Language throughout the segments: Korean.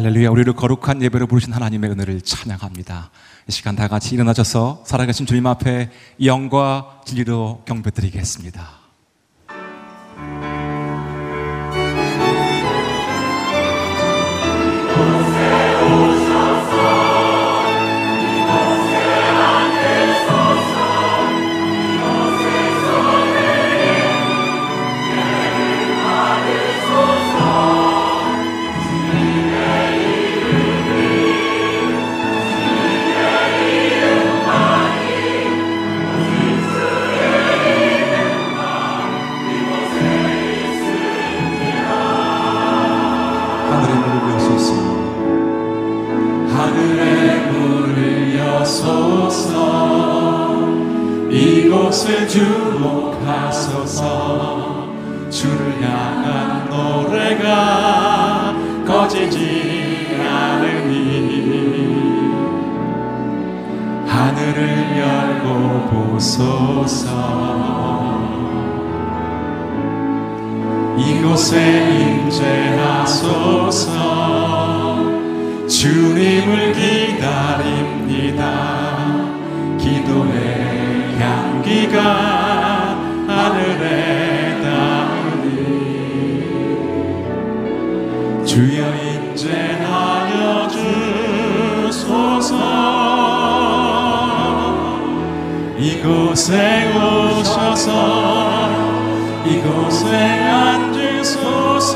할렐루야. 우리를 거룩한 예배로 부르신 하나님의 은혜를 찬양합니다. 이 시간 다 같이 일어나셔서 살아계신 주님 앞에 영과 진리로 경배드리겠습니다 이곳을 주목하소서. 주를 향한 노래가 꺼지지 않으니. 하늘을 열고 보소서. 이곳에 임재하소서. 주님을 기다립니다. 기도의 향기가 하늘에 닿으니 주여 임재하여 주소서. 이곳에 오셔서 이곳에 앉으소서.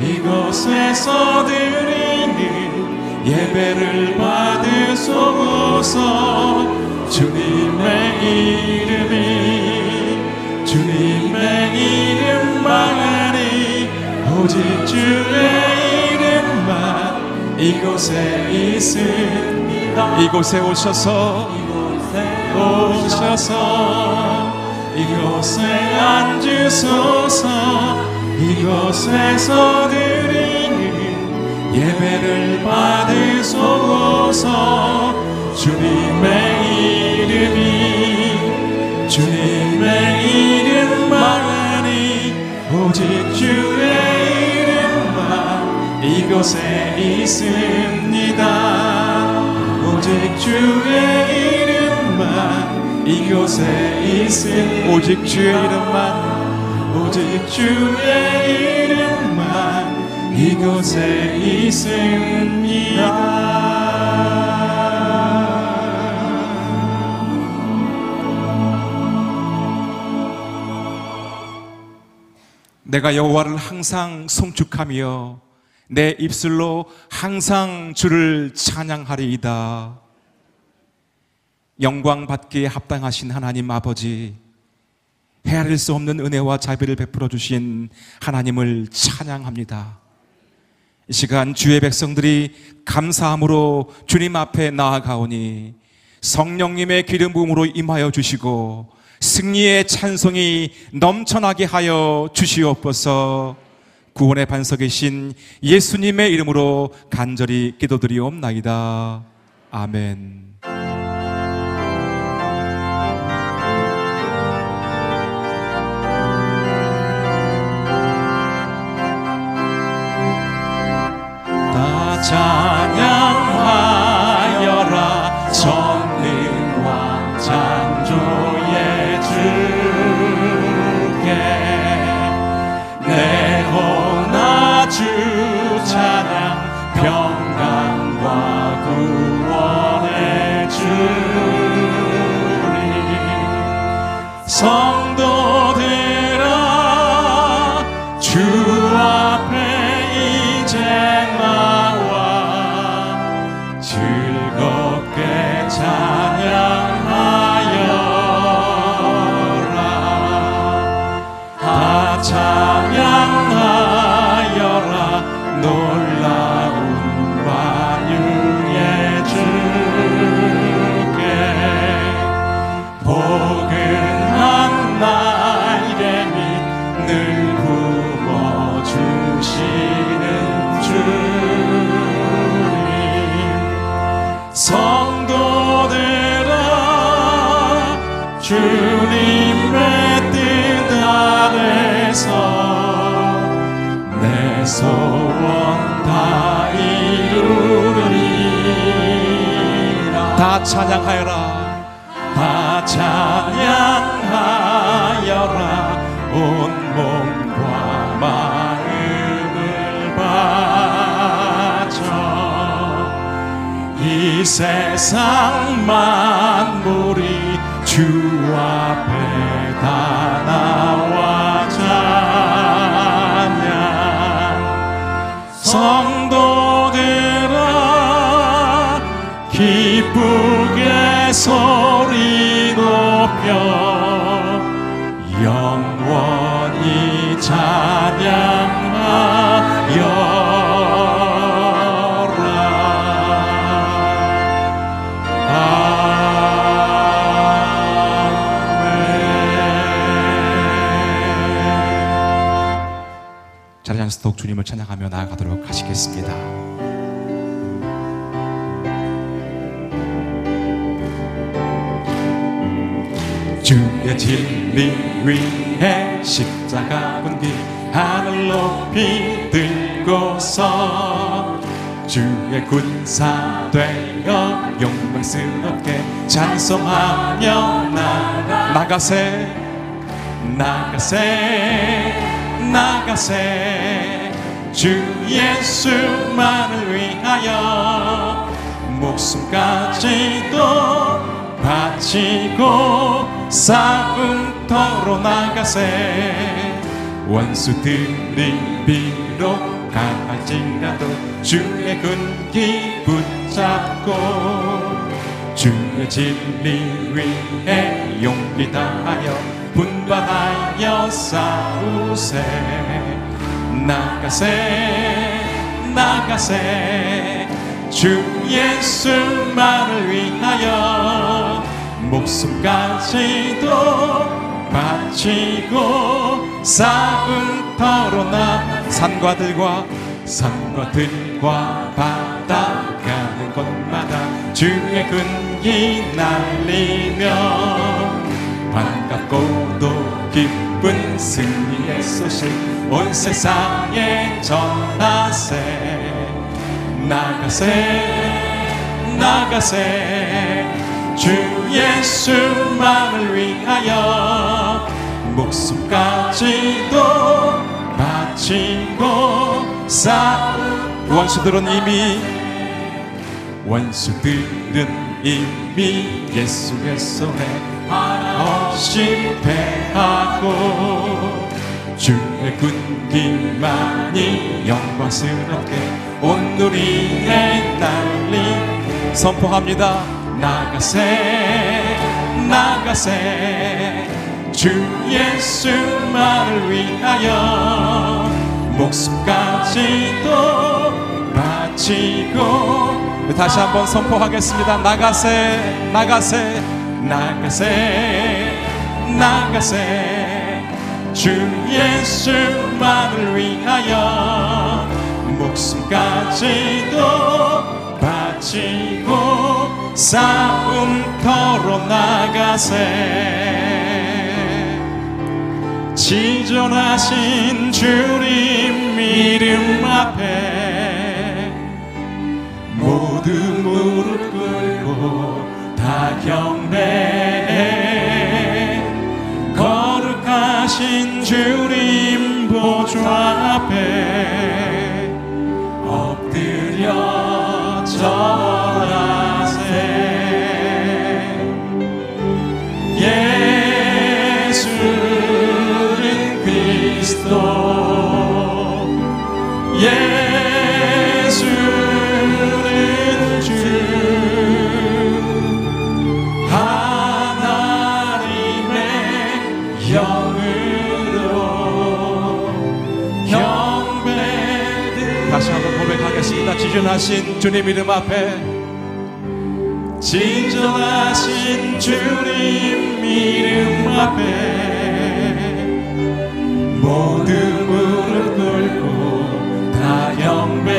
이곳에서 드리는 예배를 받으소서 주님의 이름이 주님의 이름만이 오직 주의 이름만 이곳에 있습니다. 이곳에 오셔서 오셔서 이곳에 앉으소서 이곳에서 드리는 예배를 받으소서. 주님의 주님의 이름만이 오직 주의 이름만 이곳에 있습니다. 오직 주의 이름만 이곳에 있음 오직 주의 이름만 오직 주의 이름만 이곳에 있습니다 내가 여호와를 항상 송축하며 내 입술로 항상 주를 찬양하리이다. 영광 받기에 합당하신 하나님 아버지, 헤아릴 수 없는 은혜와 자비를 베풀어 주신 하나님을 찬양합니다. 이 시간 주의 백성들이 감사함으로 주님 앞에 나아가오니 성령님의 기름 부음으로 임하여 주시고 승리의 찬송이 넘쳐나게 하여 주시옵소서 구원의 반석이신 예수님의 이름으로 간절히 기도드리옵나이다. 아멘. 다 찬양하여라 성 찬양하여라. 다 찬양하여라. 온 몸과 마음을 바쳐 이 세상 만물이 주 앞에 소리 높여 영원히 찬양하여라 아멘. 자리 앉아서 더욱 주님을 찬양하며 나아가도록 하시겠습니다 주의 진리 위해 십자가 군기 하늘 높이 들고서 주의 군사 되어 영광스럽게 찬송하며 나가. 나가세. 나가세. 나가세. 주 예수만을 위하여 목숨까지도 바치고 싸움터로 나가세. 원수들이 비록 강할지라도 주의 군기 붙잡고 주의 진리 위해 용기 다하여 분발하여 싸우세. 나가세 나가세 주 예수만을 위하여 목숨까지도 바치고 싸움터로 나 산과 들과 산과 들과 바다 가는 곳마다 주의 군기 날리며 반갑고도 기쁜 승리의 소식 온 세상에 전하세 나가세 나가세. 주 예수만을 위하여 목숨까지도 바치고 싸우 원수들은 이미 원수들은 이미 예수의 손에 없이 패하고 주의 군기만이 영광스럽게 온 누리에 날리 선포합니다. 나가세 나가세. 주 예수만을 위하여 목숨까지도 바치고 다시 한번 선포하겠습니다. 나가세 나가세 나가세 나가세 주 예수만을 위하여 목숨까지도 바치고 싸움터로 나가세. 지존하신 주님 이름 앞에 모두 무릎 꿇고 다 경배 주님 보좌 앞에 엎드려 절하세. 예수는 그리스도. 예 지존하신 주님 이름 앞에 진정하신 주님 이름 앞에 모두 무릎 꿇고 다 경배해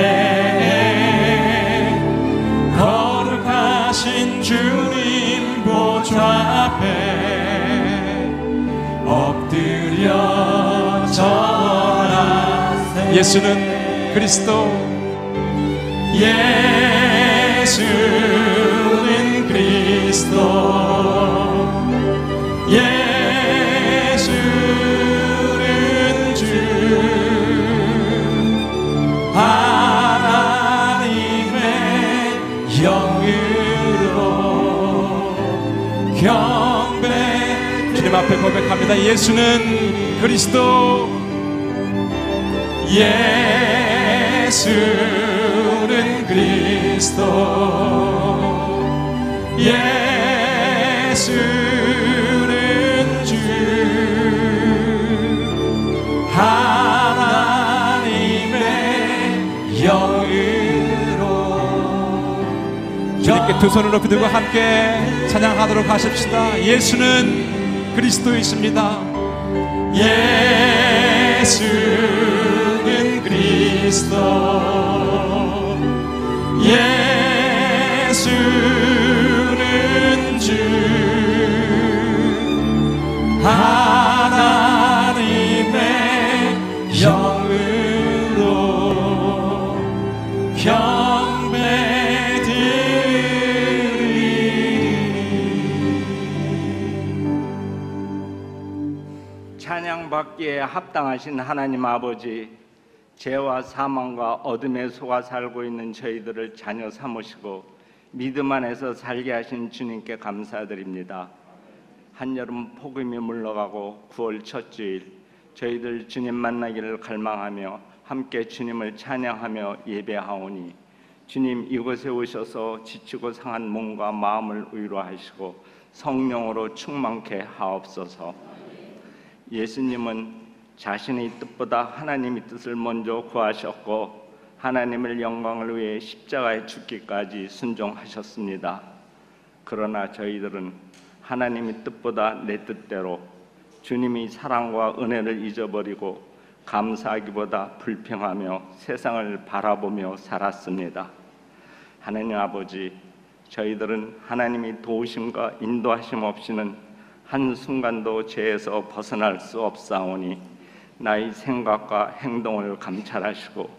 거룩하신 주님 보좌 앞에 엎드려 절하세 예수는 그리스도 예수는 그리스도. 예수는 주. 하나님의 영으로 경배 주님 앞에 고백합니다. 예수는 그리스도. 예수는 그리스도 예수는 주 하나님의 영으로 주님께 두 손을 높이 들고 함께 찬양하도록 하십시다. 예수는 그리스도이십니다. 예수는 그리스도 예수는 주 하나님의 영으로 경배드리리. 찬양받기에 합당하신 하나님 아버지, 죄와 사망과 어둠에 속아 살고 있는 저희들을 자녀 삼으시고 믿음 안에서 살게 하신 주님께 감사드립니다. 한여름 폭음이 물러가고 9월 첫 주일 저희들 주님 만나기를 갈망하며 함께 주님을 찬양하며 예배하오니 주님 이곳에 오셔서 지치고 상한 몸과 마음을 위로하시고 성령으로 충만케 하옵소서. 예수님은 자신의 뜻보다 하나님의 뜻을 먼저 구하셨고 하나님을 영광을 위해 십자가에 죽기까지 순종하셨습니다. 그러나 저희들은 하나님의 뜻보다 내 뜻대로 주님의 사랑과 은혜를 잊어버리고 감사하기보다 불평하며 세상을 바라보며 살았습니다. 하나님 아버지, 저희들은 하나님의 도우심과 인도하심 없이는 한순간도 죄에서 벗어날 수 없사오니 나의 생각과 행동을 감찰하시고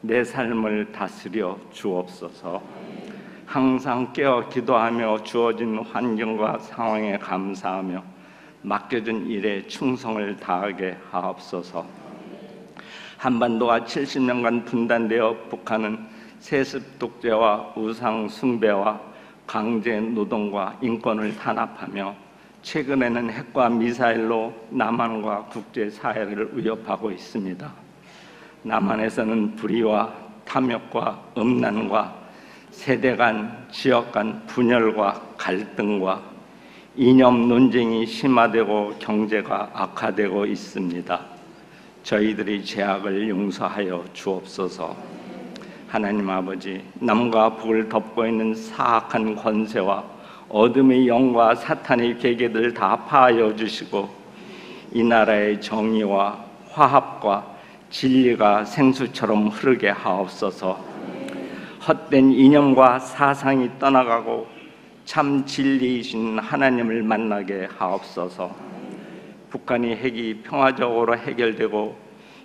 내 삶을 다스려 주옵소서. 항상 깨어 기도하며 주어진 환경과 상황에 감사하며 맡겨진 일에 충성을 다하게 하옵소서. 한반도가 70년간 분단되어 북한은 세습 독재와 우상 숭배와 강제 노동과 인권을 탄압하며 최근에는 핵과 미사일로 남한과 국제 사회를 위협하고 있습니다. 남한에서는 불의와 탐욕과 음란과 세대 간, 지역 간 분열과 갈등과 이념 논쟁이 심화되고 경제가 악화되고 있습니다. 저희들이 죄악을 용서하여 주옵소서. 하나님 아버지, 남과 북을 덮고 있는 사악한 권세와 어둠의 영과 사탄의 계계들 다 파하여 주시고 이 나라의 정의와 화합과 진리가 생수처럼 흐르게 하옵소서. 헛된 이념과 사상이 떠나가고 참 진리이신 하나님을 만나게 하옵소서. 북한이 핵이 평화적으로 해결되고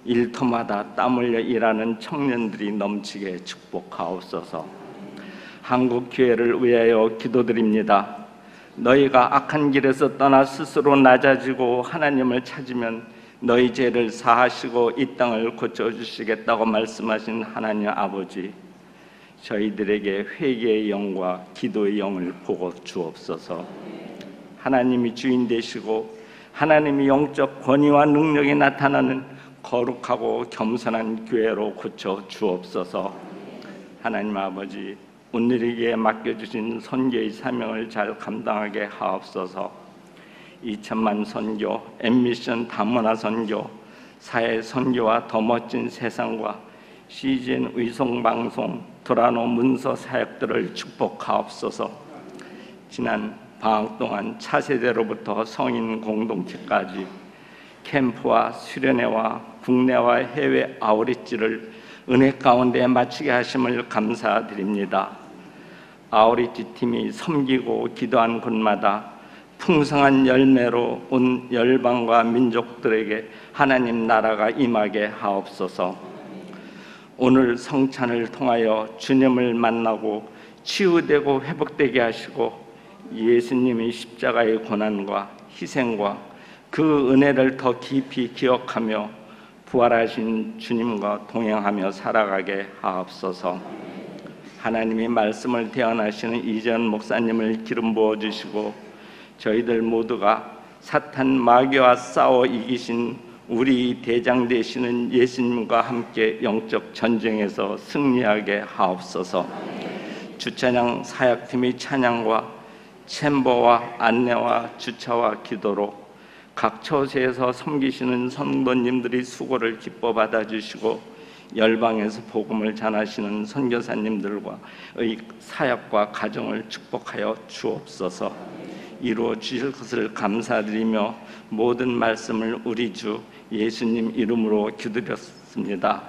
일터마다 땀 흘려 일하는 청년들이 넘치게 축복하옵소서. 한국 교회를 위하여 기도드립니다. 너희가 악한 길에서 떠나 스스로 낮아지고 하나님을 찾으면 너희 죄를 사하시고 이 땅을 고쳐 주시겠다고 말씀하신 하나님 아버지. 저희들에게 회개의 영과 기도의 영을 보고 주옵소서. 하나님이 주인 되시고 하나님이 영적 권위와 능력이 나타나는 거룩하고 겸손한 교회로 고쳐 주옵소서. 하나님 아버지, 오늘에게 맡겨주신 선교의 사명을 잘 감당하게 하옵소서. 2천만 선교, 엠미션 다문화 선교, 사회 선교와 더 멋진 세상과 CGN 의송 방송, 도라노 문서 사역들을 축복하옵소서. 지난 방학 동안 차세대로부터 성인 공동체까지 캠프와 수련회와 국내와 해외 아우리지를 은혜 가운데 마치게 하심을 감사드립니다. 아우리지 팀이 섬기고 기도한 곳마다 풍성한 열매로 온 열방과 민족들에게 하나님 나라가 임하게 하옵소서. 오늘 성찬을 통하여 주님을 만나고 치유되고 회복되게 하시고 예수님의 십자가의 고난과 희생과 그 은혜를 더 깊이 기억하며 부활하신 주님과 동행하며 살아가게 하옵소서. 하나님이 말씀을 대언하시는 이전 목사님을 기름 부어 주시고 저희들 모두가 사탄 마귀와 싸워 이기신 우리 대장 되시는 예수님과 함께 영적 전쟁에서 승리하게 하옵소서. 주찬양 사역팀의 찬양과 챔버와 안내와 주차와 기도로 각 처소에서 섬기시는 성도님들이 수고를 기뻐 받아주시고 열방에서 복음을 전하시는 선교사님들과의 사역과 가정을 축복하여 주옵소서. 이루어 주실 것을 감사드리며 모든 말씀을 우리 주 예수님 이름으로 기도드렸습니다.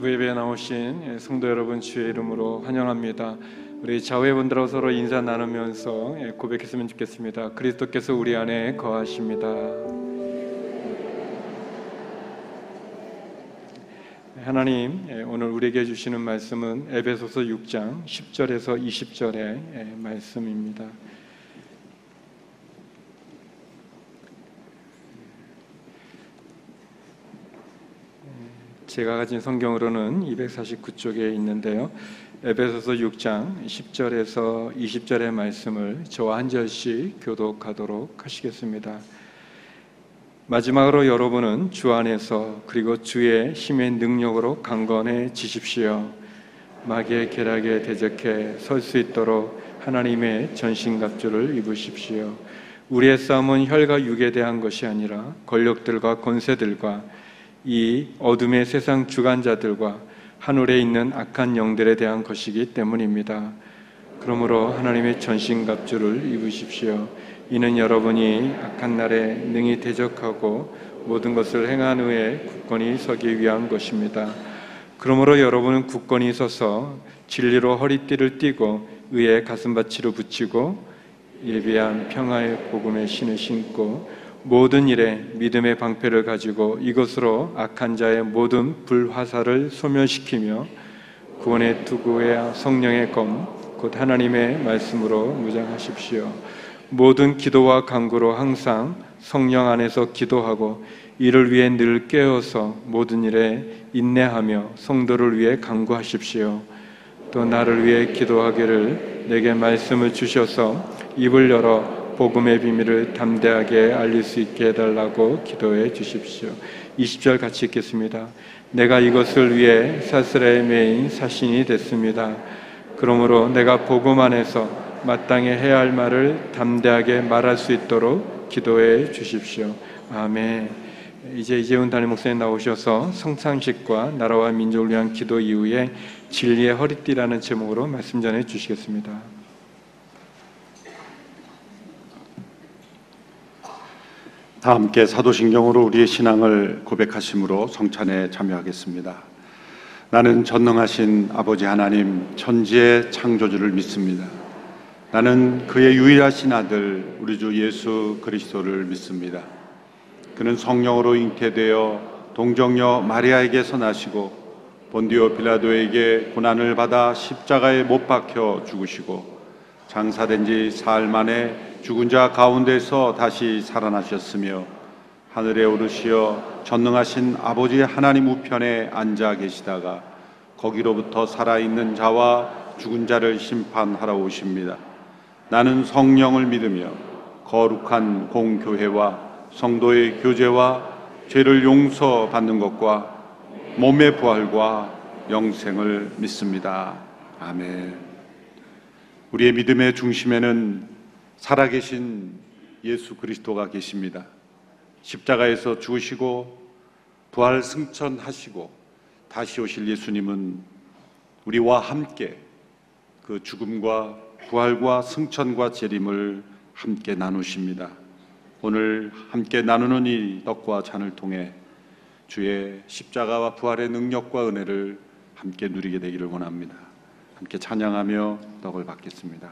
기부 예배에 나오신 성도 여러분 주의 이름으로 환영합니다. 우리 자회분들하고 서로 인사 나누면서 예, 고백했으면 좋겠습니다. 그리스도께서 우리 안에 거하십니다. 하나님 예, 오늘 우리에게 주시는 말씀은 에베소서 6장 10절에서 20절의 예, 말씀입니다. 제가 가진 성경으로는 249쪽에 있는데요. 에베소서 6장 10절에서 20절의 말씀을 저와 한 절씩 교독하도록 하시겠습니다. 마지막으로 여러분은 주 안에서 그리고 주의 힘의 능력으로 강건해지십시오. 마귀의 계략에 대적해 설 수 있도록 하나님의 전신갑주를 입으십시오. 우리의 싸움은 혈과 육에 대한 것이 아니라 권력들과 권세들과 이 어둠의 세상 주관자들과 하늘에 있는 악한 영들에 대한 것이기 때문입니다. 그러므로 하나님의 전신갑주를 입으십시오. 이는 여러분이 악한 날에 능히 대적하고 모든 것을 행한 후에 굳건히 서기 위한 것입니다. 그러므로 여러분은 굳건히 서서 진리로 허리띠를 띠고 의의 가슴바치로 붙이고 예비한 평화의 복음의 신을 신고 모든 일에 믿음의 방패를 가지고 이것으로 악한 자의 모든 불화살을 소멸시키며 구원의 투구의 성령의 검 곧 하나님의 말씀으로 무장하십시오. 모든 기도와 간구로 항상 성령 안에서 기도하고 이를 위해 늘 깨어서 모든 일에 인내하며 성도를 위해 간구하십시오. 또 나를 위해 기도하기를 내게 말씀을 주셔서 입을 열어 복음의 비밀을 담대하게 알릴 수 있게 해달라고 기도해 주십시오. 20절 같이 읽겠습니다. 내가 이것을 위해 사스라의 메인 사신이 됐습니다. 그러므로 내가 복음 안에서 마땅히 해야 할 말을 담대하게 말할 수 있도록 기도해 주십시오. 아멘. 이제 이재훈 담임 목사님 나오셔서 성상식과 나라와 민족을 위한 기도 이후에 진리의 허리띠라는 제목으로 말씀 전해 주시겠습니다. 다 함께 사도신경으로 우리의 신앙을 고백하심으로 성찬에 참여하겠습니다. 나는 전능하신 아버지 하나님 천지의 창조주를 믿습니다. 나는 그의 유일하신 아들 우리 주 예수 그리스도를 믿습니다. 그는 성령으로 잉태되어 동정녀 마리아에게서 나시고 본디오 빌라도에게 고난을 받아 십자가에 못 박혀 죽으시고 장사된 지 사흘 만에 죽은 자 가운데서 다시 살아나셨으며 하늘에 오르시어 전능하신 아버지 하나님 우편에 앉아 계시다가 거기로부터 살아있는 자와 죽은 자를 심판하러 오십니다. 나는 성령을 믿으며 거룩한 공교회와 성도의 교제와 죄를 용서받는 것과 몸의 부활과 영생을 믿습니다. 아멘. 우리의 믿음의 중심에는 살아계신 예수 그리스도가 계십니다. 십자가에서 죽으시고 부활 승천하시고 다시 오실 예수님은 우리와 함께 그 죽음과 부활과 승천과 재림을 함께 나누십니다. 오늘 함께 나누는 이 떡과 잔을 통해 주의 십자가와 부활의 능력과 은혜를 함께 누리게 되기를 원합니다. 함께 찬양하며 떡을 받겠습니다.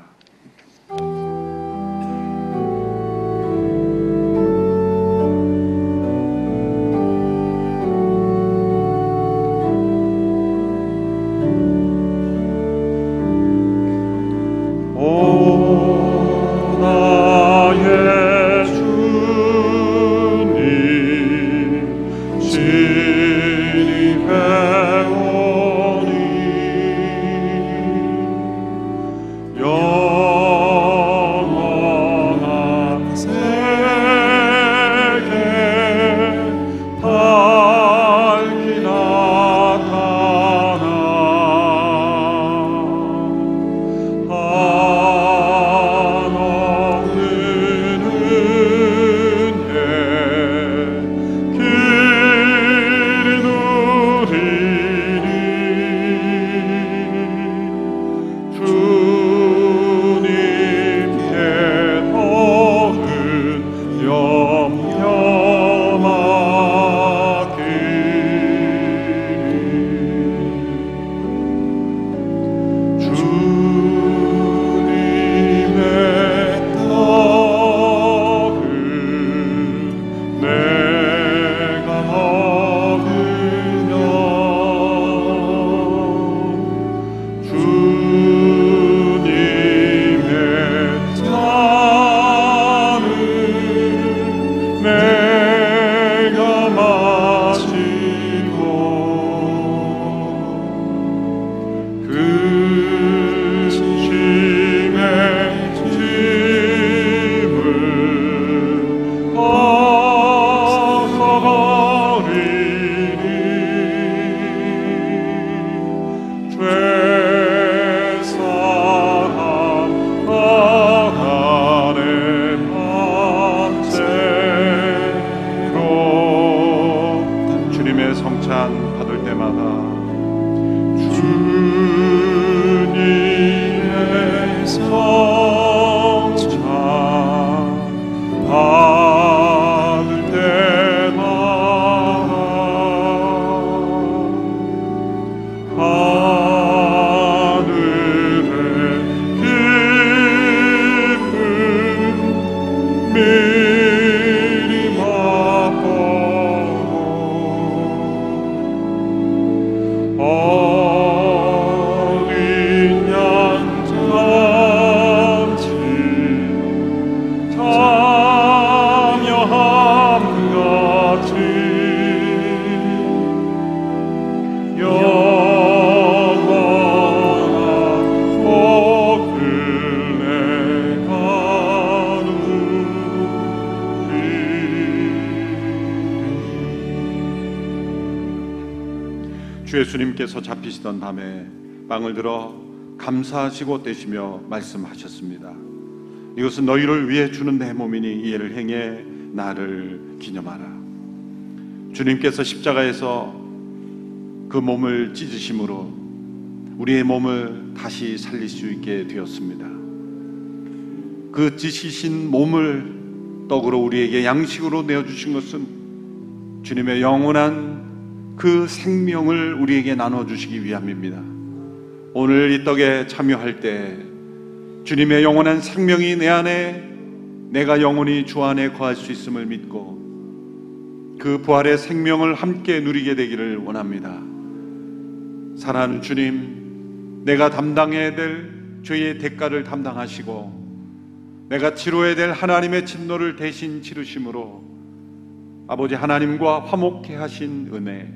잡히시던 밤에 빵을 들어 감사하시고 떼시며 말씀하셨습니다. 이것은 너희를 위해 주는 내 몸이니 이를 행해 나를 기념하라. 주님께서 십자가에서 그 몸을 찢으심으로 우리의 몸을 다시 살릴 수 있게 되었습니다. 그 찢으신 몸을 떡으로 우리에게 양식으로 내어주신 것은 주님의 영원한 그 생명을 우리에게 나눠주시기 위함입니다. 오늘 이 떡에 참여할 때 주님의 영원한 생명이 내 안에 내가 영원히 주 안에 거할 수 있음을 믿고 그 부활의 생명을 함께 누리게 되기를 원합니다. 사랑하는 주님, 내가 담당해야 될 죄의 대가를 담당하시고 내가 치러야 될 하나님의 진노를 대신 치르심으로 아버지 하나님과 화목해 하신 은혜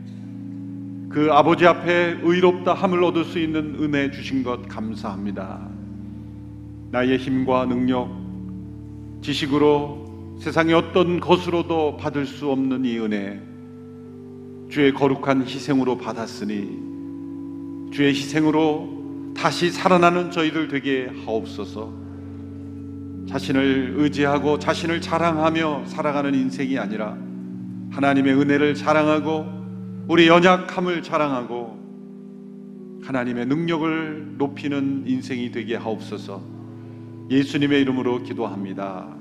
그 아버지 앞에 의롭다 함을 얻을 수 있는 은혜 주신 것 감사합니다. 나의 힘과 능력, 지식으로 세상의 어떤 것으로도 받을 수 없는 이 은혜 주의 거룩한 희생으로 받았으니 주의 희생으로 다시 살아나는 저희들 되게 하옵소서. 자신을 의지하고 자신을 자랑하며 살아가는 인생이 아니라 하나님의 은혜를 자랑하고 우리 연약함을 자랑하고 하나님의 능력을 높이는 인생이 되게 하옵소서. 예수님의 이름으로 기도합니다.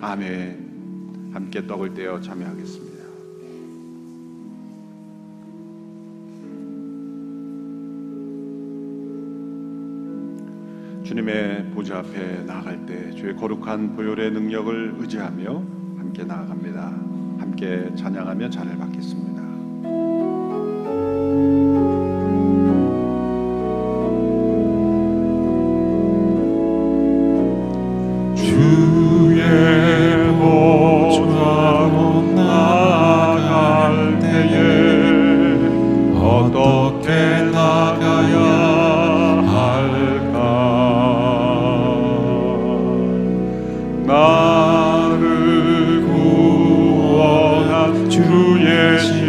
아멘. 함께 떡을 떼어 참여하겠습니다. 주님의 보좌 앞에 나아갈 때 주의 거룩한 보혈의 능력을 의지하며 함께 나아갑니다. 함께 찬양하며 잔을 받겠습니다. 주의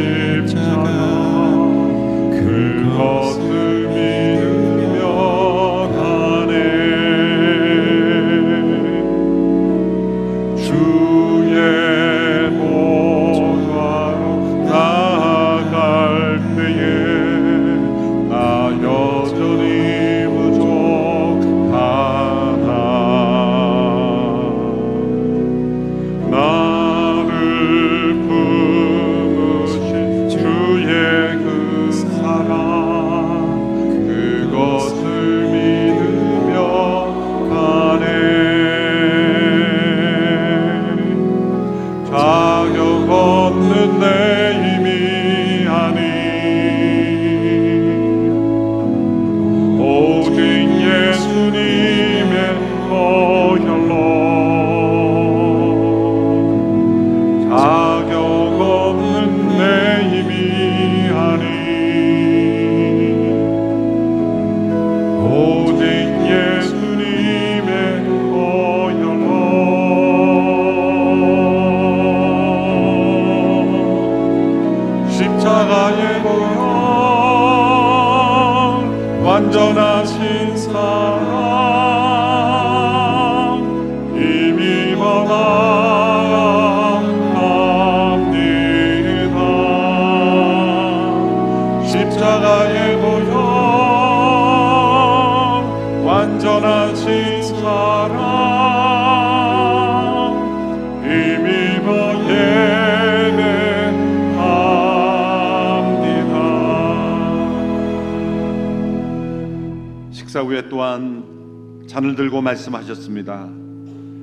말씀하셨습니다.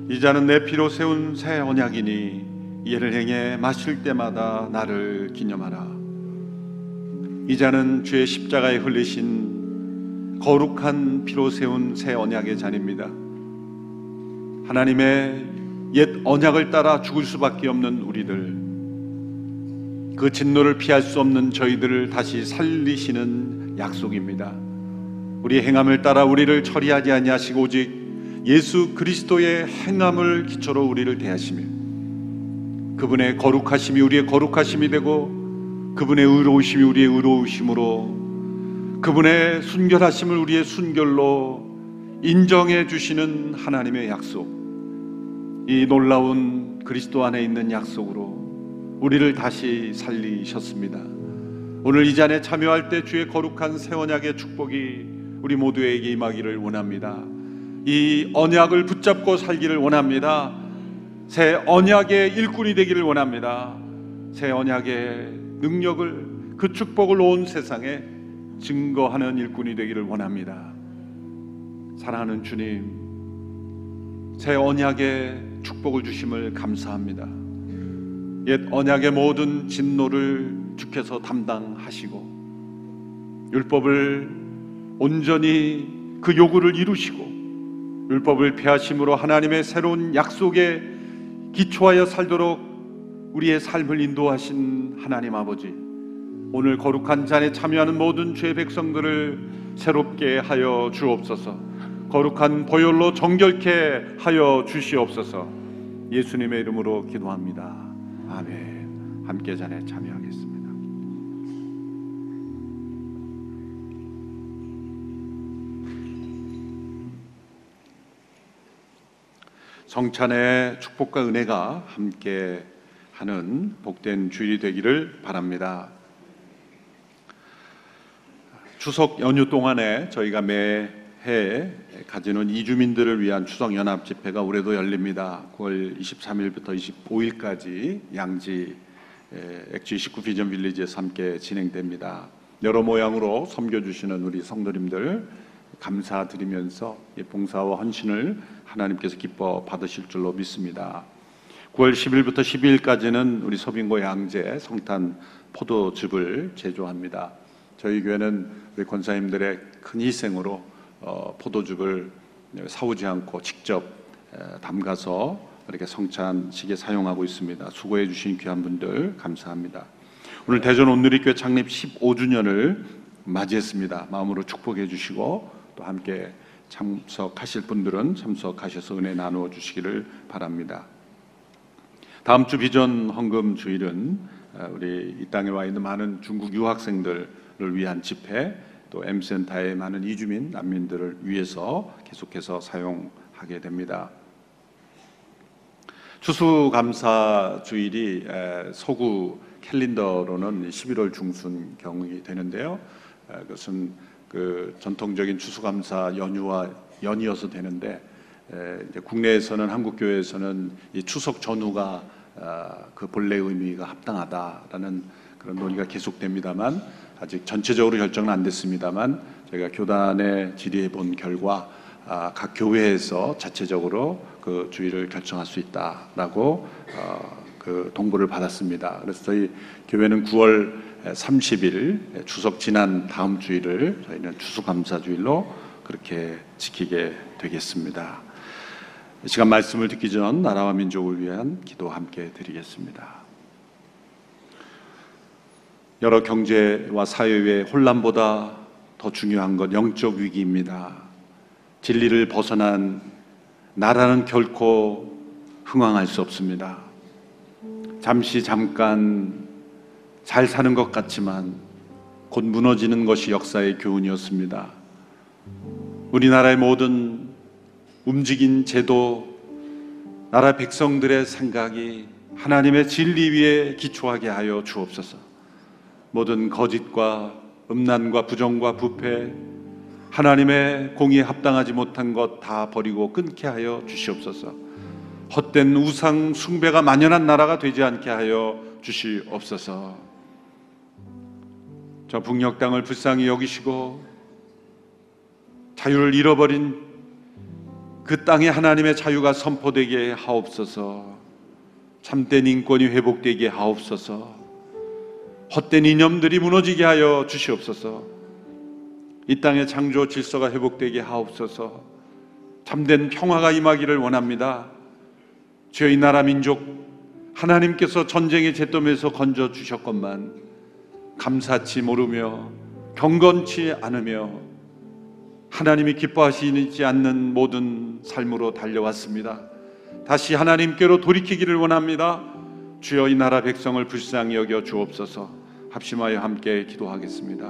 이 잔은 내 피로 세운 새 언약이니 이를 행해 마실 때마다 나를 기념하라. 이 잔은 주의 십자가에 흘리신 거룩한 피로 세운 새 언약의 잔입니다. 하나님의 옛 언약을 따라 죽을 수밖에 없는 우리들, 그 진노를 피할 수 없는 저희들을 다시 살리시는 약속입니다. 우리의 행함을 따라 우리를 처리하지 아니하시고 오직 예수 그리스도의 행함을 기초로 우리를 대하시며 그분의 거룩하심이 우리의 거룩하심이 되고 그분의 의로우심이 우리의 의로우심으로 그분의 순결하심을 우리의 순결로 인정해 주시는 하나님의 약속. 이 놀라운 그리스도 안에 있는 약속으로 우리를 다시 살리셨습니다. 오늘 이 잔에 참여할 때 주의 거룩한 새 언약의 축복이 우리 모두에게 임하기를 원합니다. 이 언약을 붙잡고 살기를 원합니다. 새 언약의 일꾼이 되기를 원합니다. 새 언약의 능력을 그 축복을 온 세상에 증거하는 일꾼이 되기를 원합니다. 사랑하는 주님, 새 언약의 축복을 주심을 감사합니다. 옛 언약의 모든 진노를 주께서 담당하시고 율법을 온전히 그 요구를 이루시고 율법을 폐하심으로 하나님의 새로운 약속에 기초하여 살도록 우리의 삶을 인도하신 하나님 아버지 오늘 거룩한 잔에 참여하는 모든 죄 백성들을 새롭게 하여 주옵소서. 거룩한 보혈로 정결케 하여 주시옵소서. 예수님의 이름으로 기도합니다. 아멘. 함께 잔에 참여하겠습니다 성찬의 축복과 은혜가 함께 하는 복된 주일이 되기를 바랍니다. 추석 연휴 동안에 저희가 매해 가지는 이주민들을 위한 추석 연합 집회가 올해도 열립니다. 9월 23일부터 25일까지 양지 액지 19 비전 빌리지에서 함께 진행됩니다. 여러 모양으로 섬겨주시는 우리 성도님들 감사드리면서 이 봉사와 헌신을 하나님께서 기뻐 받으실 줄로 믿습니다. 9월 10일부터 12일까지는 우리 서빙고 양재 성탄 포도즙을 제조합니다. 저희 교회는 우리 권사님들의 큰 희생으로 어, 포도즙을 사오지 않고 직접 에, 담가서 이렇게 성찬식에 사용하고 있습니다. 수고해 주신 귀한 분들 감사합니다. 오늘 대전 온누리교회 창립 15주년을 맞이했습니다. 마음으로 축복해 주시고 또 함께 참석하실 분들은 참석하셔서 은혜 나누어 주시기를 바랍니다. 다음 주 비전 헌금 주일은 어, 우리 이 땅에 와 있는 많은 중국 유학생들을 위한 집회 또 M센터의 많은 이주민 난민들을 위해서 계속해서 사용하게 됩니다. 추수감사 주일이 에, 서구 캘린더로는 11월 중순 경이 되는데요. 에, 그것은 그 전통적인 추수감사 연휴와 연이어서 되는데 에, 국내에서는 한국 교회에서는 이 추석 전후가 아, 그 본래 의미가 합당하다라는 그런 논의가 계속됩니다만 아직 전체적으로 결정은 안 됐습니다만 저희가 교단에 질의해 본 결과 아, 각 교회에서 자체적으로 그 주의를 결정할 수 있다라고 어, 그 동보를 받았습니다. 그래서 저희 교회는 9월 30일 추석 지난 다음 주일을 저희는 추수감사주일로 그렇게 지키게 되겠습니다. 이 시간 말씀을 듣기 전 나라와 민족을 위한 기도 함께 드리겠습니다. 여러 경제와 사회의 혼란보다 더 중요한 건 영적 위기입니다. 진리를 벗어난 나라는 결코 흥왕할 수 없습니다. 잠시 잠깐 잘 사는 것 같지만 곧 무너지는 것이 역사의 교훈이었습니다. 우리나라의 모든 움직인 제도, 나라 백성들의 생각이 하나님의 진리 위에 기초하게 하여 주옵소서. 모든 거짓과 음란과 부정과 부패, 하나님의 공의에 합당하지 못한 것 다 버리고 끊게 하여 주시옵소서. 헛된 우상 숭배가 만연한 나라가 되지 않게 하여 주시옵소서. 저 북녘 땅을 불쌍히 여기시고 자유를 잃어버린 그 땅에 하나님의 자유가 선포되게 하옵소서. 참된 인권이 회복되게 하옵소서. 헛된 이념들이 무너지게 하여 주시옵소서. 이 땅의 창조 질서가 회복되게 하옵소서. 참된 평화가 임하기를 원합니다. 주여 이 나라 민족 하나님께서 전쟁의 잿더미에서 건져 주셨건만 감사치 모르며 경건치 않으며 하나님이 기뻐하시지 않는 모든 삶으로 달려왔습니다. 다시 하나님께로 돌이키기를 원합니다. 주여 이 나라 백성을 불쌍히 여겨 주옵소서. 합심하여 함께 기도하겠습니다.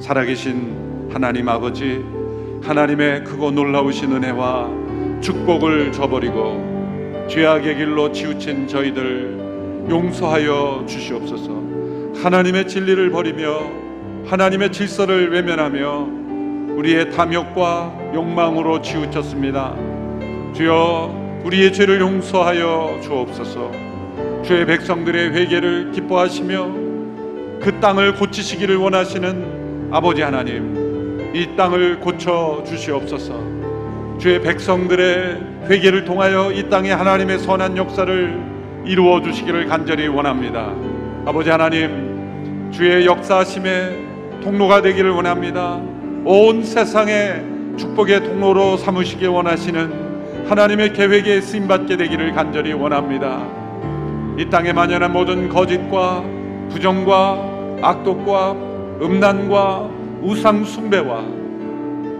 살아계신 하나님 아버지, 하나님의 크고 놀라우신 은혜와 축복을 저버리고 죄악의 길로 치우친 저희들 용서하여 주시옵소서. 하나님의 진리를 버리며 하나님의 질서를 외면하며 우리의 탐욕과 욕망으로 치우쳤습니다. 주여 우리의 죄를 용서하여 주옵소서. 주의 백성들의 회개를 기뻐하시며 그 땅을 고치시기를 원하시는 아버지 하나님, 이 땅을 고쳐 주시옵소서. 주의 백성들의 회개를 통하여 이 땅에 하나님의 선한 역사를 이루어 주시기를 간절히 원합니다. 아버지 하나님, 주의 역사심의 통로가 되기를 원합니다. 온 세상의 축복의 통로로 삼으시기 원하시는 하나님의 계획에 쓰임 받게 되기를 간절히 원합니다. 이 땅에 만연한 모든 거짓과 부정과 악독과 음란과 우상 숭배와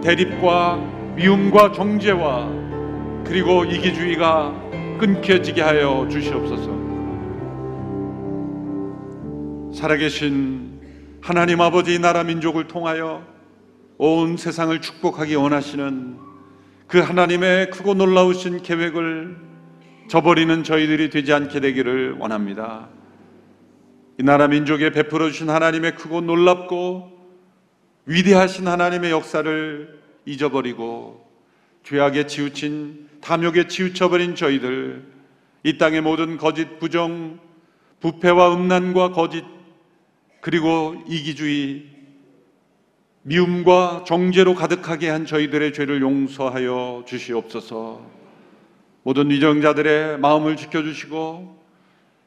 대립과 미움과 정죄와 그리고 이기주의가 끊겨지게 하여 주시옵소서. 살아계신 하나님 아버지 나라 민족을 통하여 온 세상을 축복하기 원하시는 그 하나님의 크고 놀라우신 계획을 저버리는 저희들이 되지 않게 되기를 원합니다. 이 나라 민족에 베풀어 주신 하나님의 크고 놀랍고 위대하신 하나님의 역사를 잊어버리고 죄악에 치우친 탐욕에 치우쳐버린 저희들 이 땅의 모든 거짓 부정 부패와 음란과 거짓 그리고 이기주의 미움과 정죄로 가득하게 한 저희들의 죄를 용서하여 주시옵소서. 모든 위정자들의 마음을 지켜주시고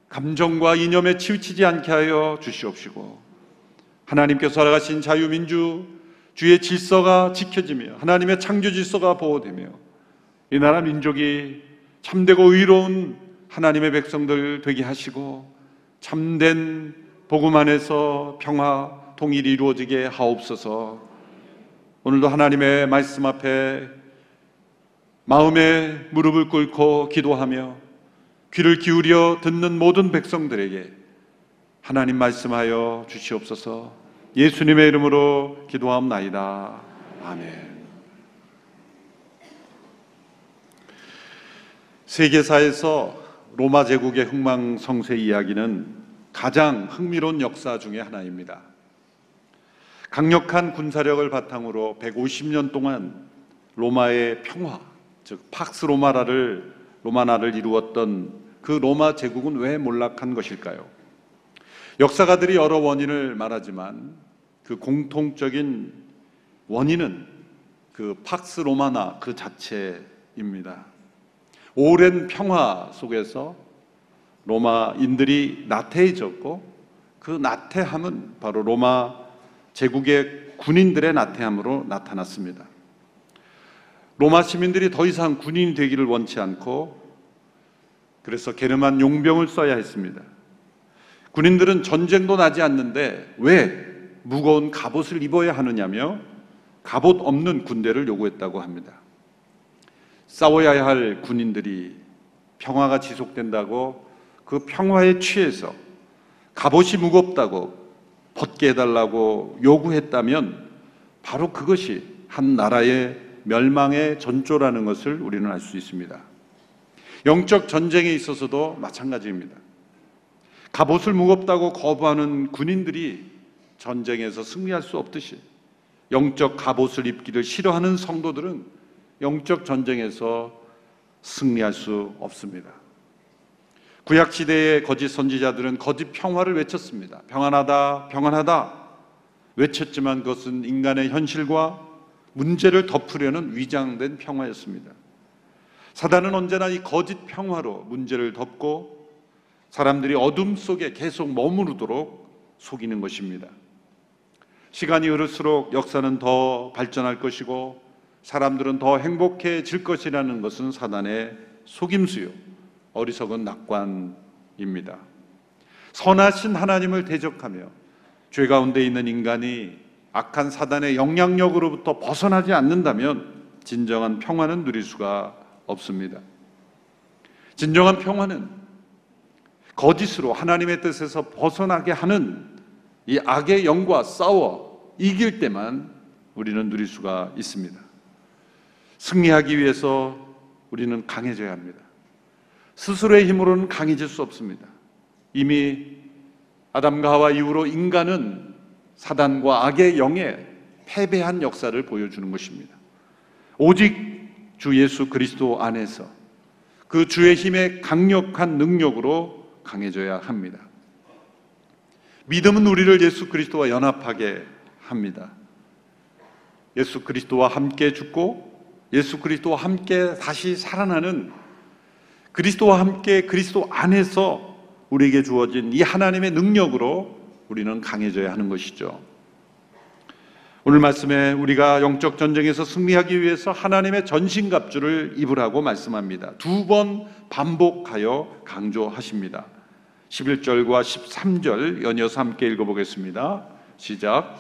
감정과 이념에 치우치지 않게 하여 주시옵시고 하나님께서 살아가신 자유민주 주의 질서가 지켜지며 하나님의 창조 질서가 보호되며 이 나라 민족이 참되고 의로운 하나님의 백성들 되게 하시고 참된 복음 안에서 평화 통일이 이루어지게 하옵소서. 오늘도 하나님의 말씀 앞에 마음에 무릎을 꿇고 기도하며 귀를 기울여 듣는 모든 백성들에게 하나님 말씀하여 주시옵소서. 예수님의 이름으로 기도하옵나이다. 아멘. 세계사에서 로마 제국의 흥망성쇠 이야기는 가장 흥미로운 역사 중의 하나입니다. 강력한 군사력을 바탕으로 150년 동안 로마의 평화, 즉 팍스 로마라를 로마나를 이루었던 그 로마 제국은 왜 몰락한 것일까요? 역사가들이 여러 원인을 말하지만 그 공통적인 원인은 그 팍스 로마나 그 자체입니다. 오랜 평화 속에서 로마인들이 나태해졌고 그 나태함은 바로 로마 제국의 군인들의 나태함으로 나타났습니다. 로마 시민들이 더 이상 군인이 되기를 원치 않고 그래서 게르만 용병을 써야 했습니다. 군인들은 전쟁도 나지 않는데 왜 무거운 갑옷을 입어야 하느냐며 갑옷 없는 군대를 요구했다고 합니다. 싸워야 할 군인들이 평화가 지속된다고 그 평화에 취해서 갑옷이 무겁다고 벗게 해달라고 요구했다면 바로 그것이 한 나라의 멸망의 전조라는 것을 우리는 알 수 있습니다. 영적 전쟁에 있어서도 마찬가지입니다. 갑옷을 무겁다고 거부하는 군인들이 전쟁에서 승리할 수 없듯이 영적 갑옷을 입기를 싫어하는 성도들은 영적 전쟁에서 승리할 수 없습니다. 구약 시대의 거짓 선지자들은 거짓 평화를 외쳤습니다. 평안하다, 평안하다 외쳤지만 그것은 인간의 현실과 문제를 덮으려는 위장된 평화였습니다. 사단은 언제나 이 거짓 평화로 문제를 덮고 사람들이 어둠 속에 계속 머무르도록 속이는 것입니다. 시간이 흐를수록 역사는 더 발전할 것이고 사람들은 더 행복해질 것이라는 것은 사단의 속임수요. 어리석은 낙관입니다. 선하신 하나님을 대적하며 죄 가운데 있는 인간이 악한 사단의 영향력으로부터 벗어나지 않는다면 진정한 평화는 누릴 수가 없습니다. 진정한 평화는 거짓으로 하나님의 뜻에서 벗어나게 하는 이 악의 영과 싸워 이길 때만 우리는 누릴 수가 있습니다. 승리하기 위해서 우리는 강해져야 합니다. 스스로의 힘으로는 강해질 수 없습니다. 이미 아담과 하와 이후로 인간은 사단과 악의 영에 패배한 역사를 보여주는 것입니다. 오직 주 예수 그리스도 안에서 그 주의 힘의 강력한 능력으로 강해져야 합니다. 믿음은 우리를 예수 그리스도와 연합하게 합니다. 예수 그리스도와 함께 죽고 예수 그리스도와 함께 다시 살아나는 그리스도와 함께 그리스도 안에서 우리에게 주어진 이 하나님의 능력으로 우리는 강해져야 하는 것이죠. 오늘 말씀에 우리가 영적 전쟁에서 승리하기 위해서 하나님의 전신갑주를 입으라고 말씀합니다. 두 번 반복하여 강조하십니다. 11절과 13절 연이어서 함께 읽어보겠습니다. 시작.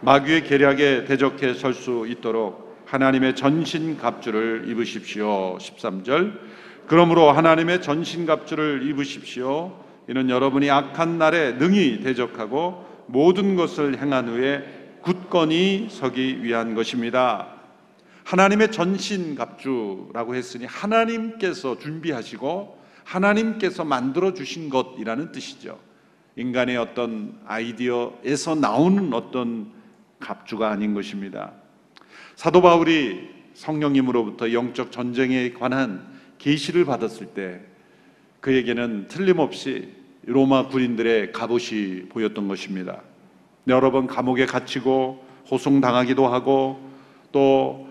마귀의 계략에 대적해 설 수 있도록 하나님의 전신갑주를 입으십시오. 13절. 그러므로 하나님의 전신갑주를 입으십시오. 이는 여러분이 악한 날에 능히 대적하고 모든 것을 행한 후에 굳건히 서기 위한 것입니다. 하나님의 전신갑주라고 했으니 하나님께서 준비하시고 하나님께서 만들어 주신 것이라는 뜻이죠. 인간의 어떤 아이디어에서 나오는 어떤 갑주가 아닌 것입니다. 사도 바울이 성령님으로부터 영적 전쟁에 관한 계시를 받았을 때 그에게는 틀림없이 로마 군인들의 갑옷이 보였던 것입니다. 여러 번 감옥에 갇히고 호송당하기도 하고 또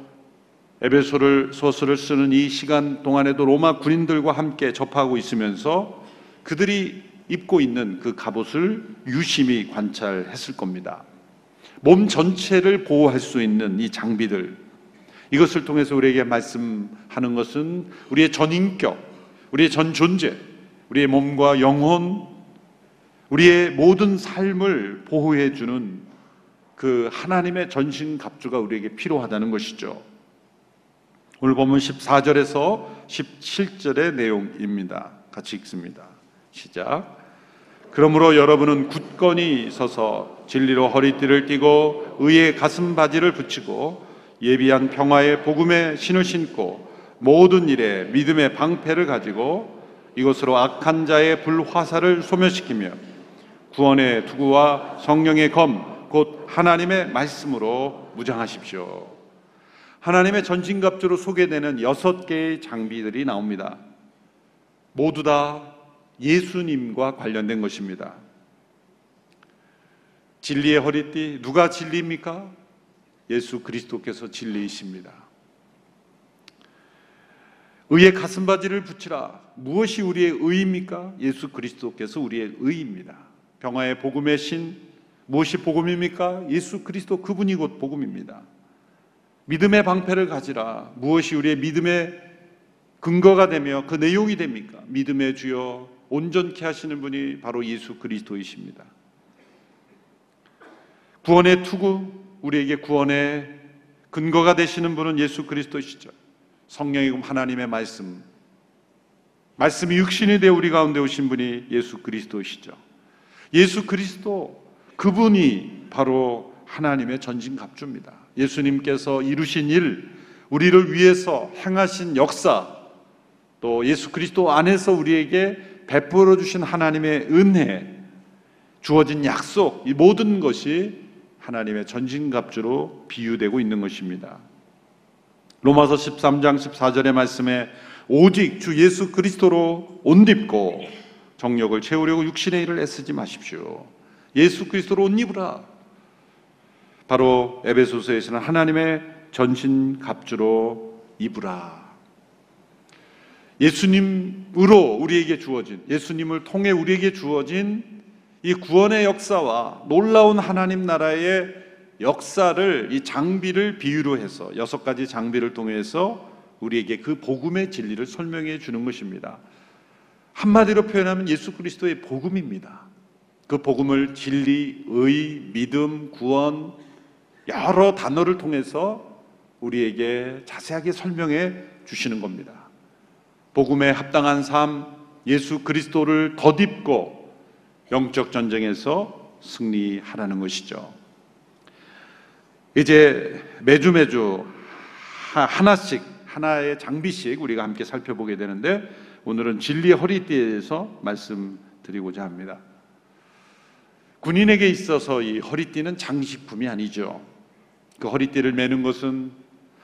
에베소를 소설을 쓰는 이 시간 동안에도 로마 군인들과 함께 접하고 있으면서 그들이 입고 있는 그 갑옷을 유심히 관찰했을 겁니다. 몸 전체를 보호할 수 있는 이 장비들 이것을 통해서 우리에게 말씀하는 것은 우리의 전 인격, 우리의 전 존재, 우리의 몸과 영혼, 우리의 모든 삶을 보호해 주는 그 하나님의 전신 갑주가 우리에게 필요하다는 것이죠. 오늘 보면 14절에서 17절의 내용입니다. 같이 읽습니다. 시작. 그러므로 여러분은 굳건히 서서 진리로 허리띠를 띠고 의의 가슴 바지를 붙이고 예비한 평화의 복음의 신을 신고 모든 일에 믿음의 방패를 가지고 이것으로 악한 자의 불화살을 소멸시키며 구원의 투구와 성령의 검 곧 하나님의 말씀으로 무장하십시오. 하나님의 전신갑주로 소개되는 여섯 개의 장비들이 나옵니다. 모두 다 예수님과 관련된 것입니다. 진리의 허리띠, 누가 진리입니까? 예수 그리스도께서 진리이십니다. 의의 가슴바지를 붙이라. 무엇이 우리의 의입니까? 예수 그리스도께서 우리의 의입니다. 평화의 복음의 신, 무엇이 복음입니까? 예수 그리스도 그분이 곧 복음입니다. 믿음의 방패를 가지라. 무엇이 우리의 믿음의 근거가 되며 그 내용이 됩니까? 믿음의 주여 온전케 하시는 분이 바로 예수 그리스도이십니다. 구원의 투구, 우리에게 구원의 근거가 되시는 분은 예수 그리스도시죠. 성령이금 하나님의 말씀, 말씀이 육신이 되어 우리 가운데 오신 분이 예수 그리스도시죠. 예수 그리스도 그분이 바로 하나님의 전진갑주입니다. 예수님께서 이루신 일, 우리를 위해서 행하신 역사, 또 예수 그리스도 안에서 우리에게 베풀어 주신 하나님의 은혜, 주어진 약속, 이 모든 것이 하나님의 전진갑주로 비유되고 있는 것입니다. 로마서 13장 14절의 말씀에 오직 주 예수 그리스도로 옷 입고 정력을 채우려고 육신의 일을 애쓰지 마십시오. 예수 그리스도로 옷 입으라. 바로 에베소서에서는 하나님의 전신 갑주로 입으라. 예수님으로 우리에게 주어진 예수님을 통해 우리에게 주어진 이 구원의 역사와 놀라운 하나님 나라의 역사를 이 장비를 비유로 해서 여섯 가지 장비를 통해서 우리에게 그 복음의 진리를 설명해 주는 것입니다. 한마디로 표현하면 예수 그리스도의 복음입니다. 그 복음을 진리, 의, 믿음, 구원 여러 단어를 통해서 우리에게 자세하게 설명해 주시는 겁니다. 복음에 합당한 삶, 예수 그리스도를 덧입고 영적 전쟁에서 승리하라는 것이죠. 이제 매주 매주 하- 하나씩 하나의 장비씩 우리가 함께 살펴보게 되는데 오늘은 진리의 허리띠에 대해서 말씀드리고자 합니다. 군인에게 있어서 이 허리띠는 장식품이 아니죠. 그 허리띠를 매는 것은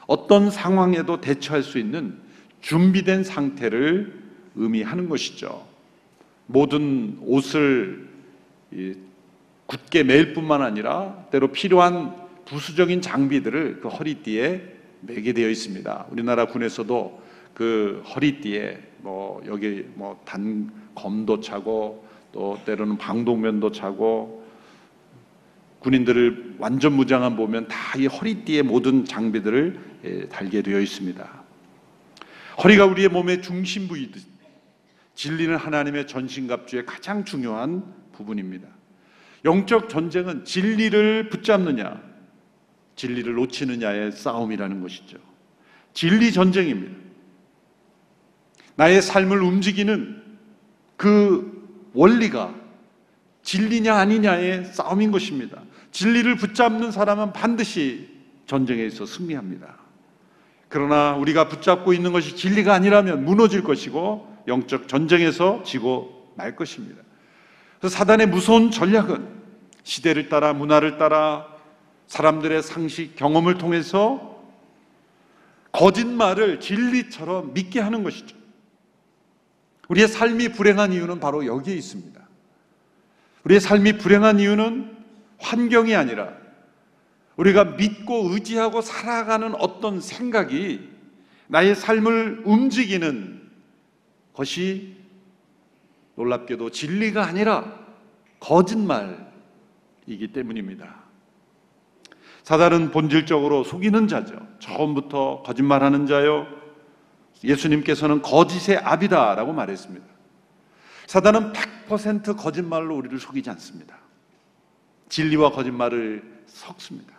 어떤 상황에도 대처할 수 있는 준비된 상태를 의미하는 것이죠. 모든 옷을 이 굳게 매일 뿐만 아니라 때로 필요한 부수적인 장비들을 그 허리띠에 매게 되어 있습니다. 우리나라 군에서도 그 허리띠에 뭐 여기 뭐 단 검도 차고 또 때로는 방독면도 차고 군인들을 완전 무장한 보면 다 이 허리띠에 모든 장비들을 예, 달게 되어 있습니다. 허리가 우리의 몸의 중심 부위듯 진리는 하나님의 전신갑주의 가장 중요한 부분입니다. 영적 전쟁은 진리를 붙잡느냐, 진리를 놓치느냐의 싸움이라는 것이죠. 진리 전쟁입니다. 나의 삶을 움직이는 그 원리가 진리냐 아니냐의 싸움인 것입니다. 진리를 붙잡는 사람은 반드시 전쟁에서 승리합니다. 그러나 우리가 붙잡고 있는 것이 진리가 아니라면 무너질 것이고 영적 전쟁에서 지고 말 것입니다. 그래서 사단의 무서운 전략은 시대를 따라 문화를 따라 사람들의 상식 경험을 통해서 거짓말을 진리처럼 믿게 하는 것이죠. 우리의 삶이 불행한 이유는 바로 여기에 있습니다. 우리의 삶이 불행한 이유는 환경이 아니라 우리가 믿고 의지하고 살아가는 어떤 생각이 나의 삶을 움직이는 것이 놀랍게도 진리가 아니라 거짓말이기 때문입니다. 사단은 본질적으로 속이는 자죠. 처음부터 거짓말하는 자요. 예수님께서는 거짓의 압이다라고 말했습니다. 사단은 100% 거짓말로 우리를 속이지 않습니다. 진리와 거짓말을 섞습니다.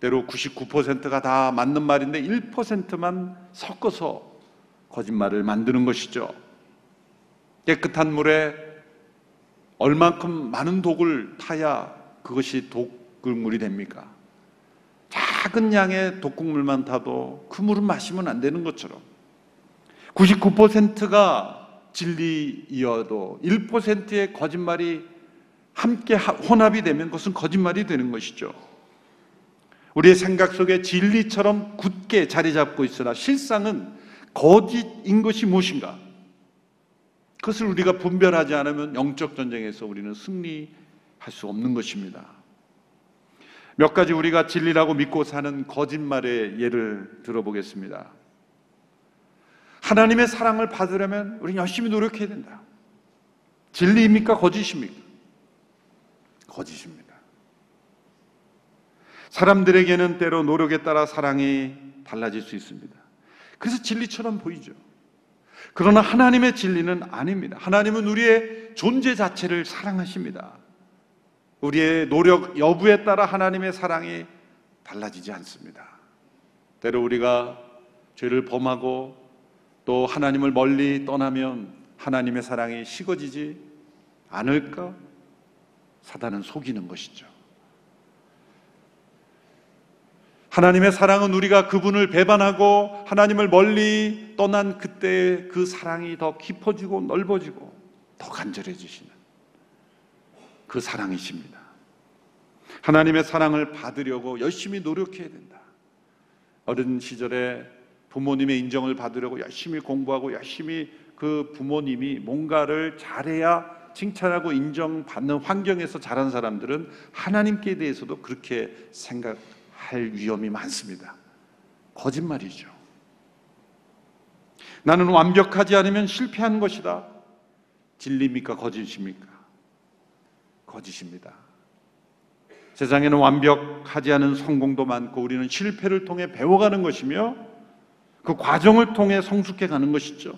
때로 99%가 다 맞는 말인데 1%만 섞어서 거짓말을 만드는 것이죠. 깨끗한 물에 얼만큼 많은 독을 타야 그것이 독극물이 됩니까? 작은 양의 독극물만 타도 그 물은 마시면 안 되는 것처럼 99%가 진리이어도 1%의 거짓말이 함께 혼합이 되면 그것은 거짓말이 되는 것이죠. 우리의 생각 속에 진리처럼 굳게 자리 잡고 있으나 실상은 거짓인 것이 무엇인가? 그것을 우리가 분별하지 않으면 영적 전쟁에서 우리는 승리할 수 없는 것입니다. 몇 가지 우리가 진리라고 믿고 사는 거짓말의 예를 들어보겠습니다. 하나님의 사랑을 받으려면 우리는 열심히 노력해야 된다. 진리입니까? 거짓입니까? 거짓입니다. 사람들에게는 때로 노력에 따라 사랑이 달라질 수 있습니다. 그래서 진리처럼 보이죠. 그러나 하나님의 진리는 아닙니다. 하나님은 우리의 존재 자체를 사랑하십니다. 우리의 노력 여부에 따라 하나님의 사랑이 달라지지 않습니다. 때로 우리가 죄를 범하고 또 하나님을 멀리 떠나면 하나님의 사랑이 식어지지 않을까? 사단은 속이는 것이죠. 하나님의 사랑은 우리가 그분을 배반하고 하나님을 멀리 떠난 그때 그 사랑이 더 깊어지고 넓어지고 더 간절해지시는 그 사랑이십니다. 하나님의 사랑을 받으려고 열심히 노력해야 된다. 어린 시절에 부모님의 인정을 받으려고 열심히 공부하고 열심히 그 부모님이 뭔가를 잘해야 칭찬하고 인정받는 환경에서 자란 사람들은 하나님께 대해서도 그렇게 생각 할 위험이 많습니다. 거짓말이죠. 나는 완벽하지 않으면 실패한 것이다. 진리입니까? 거짓입니까? 거짓입니다. 세상에는 완벽하지 않은 성공도 많고 우리는 실패를 통해 배워가는 것이며 그 과정을 통해 성숙해 가는 것이죠.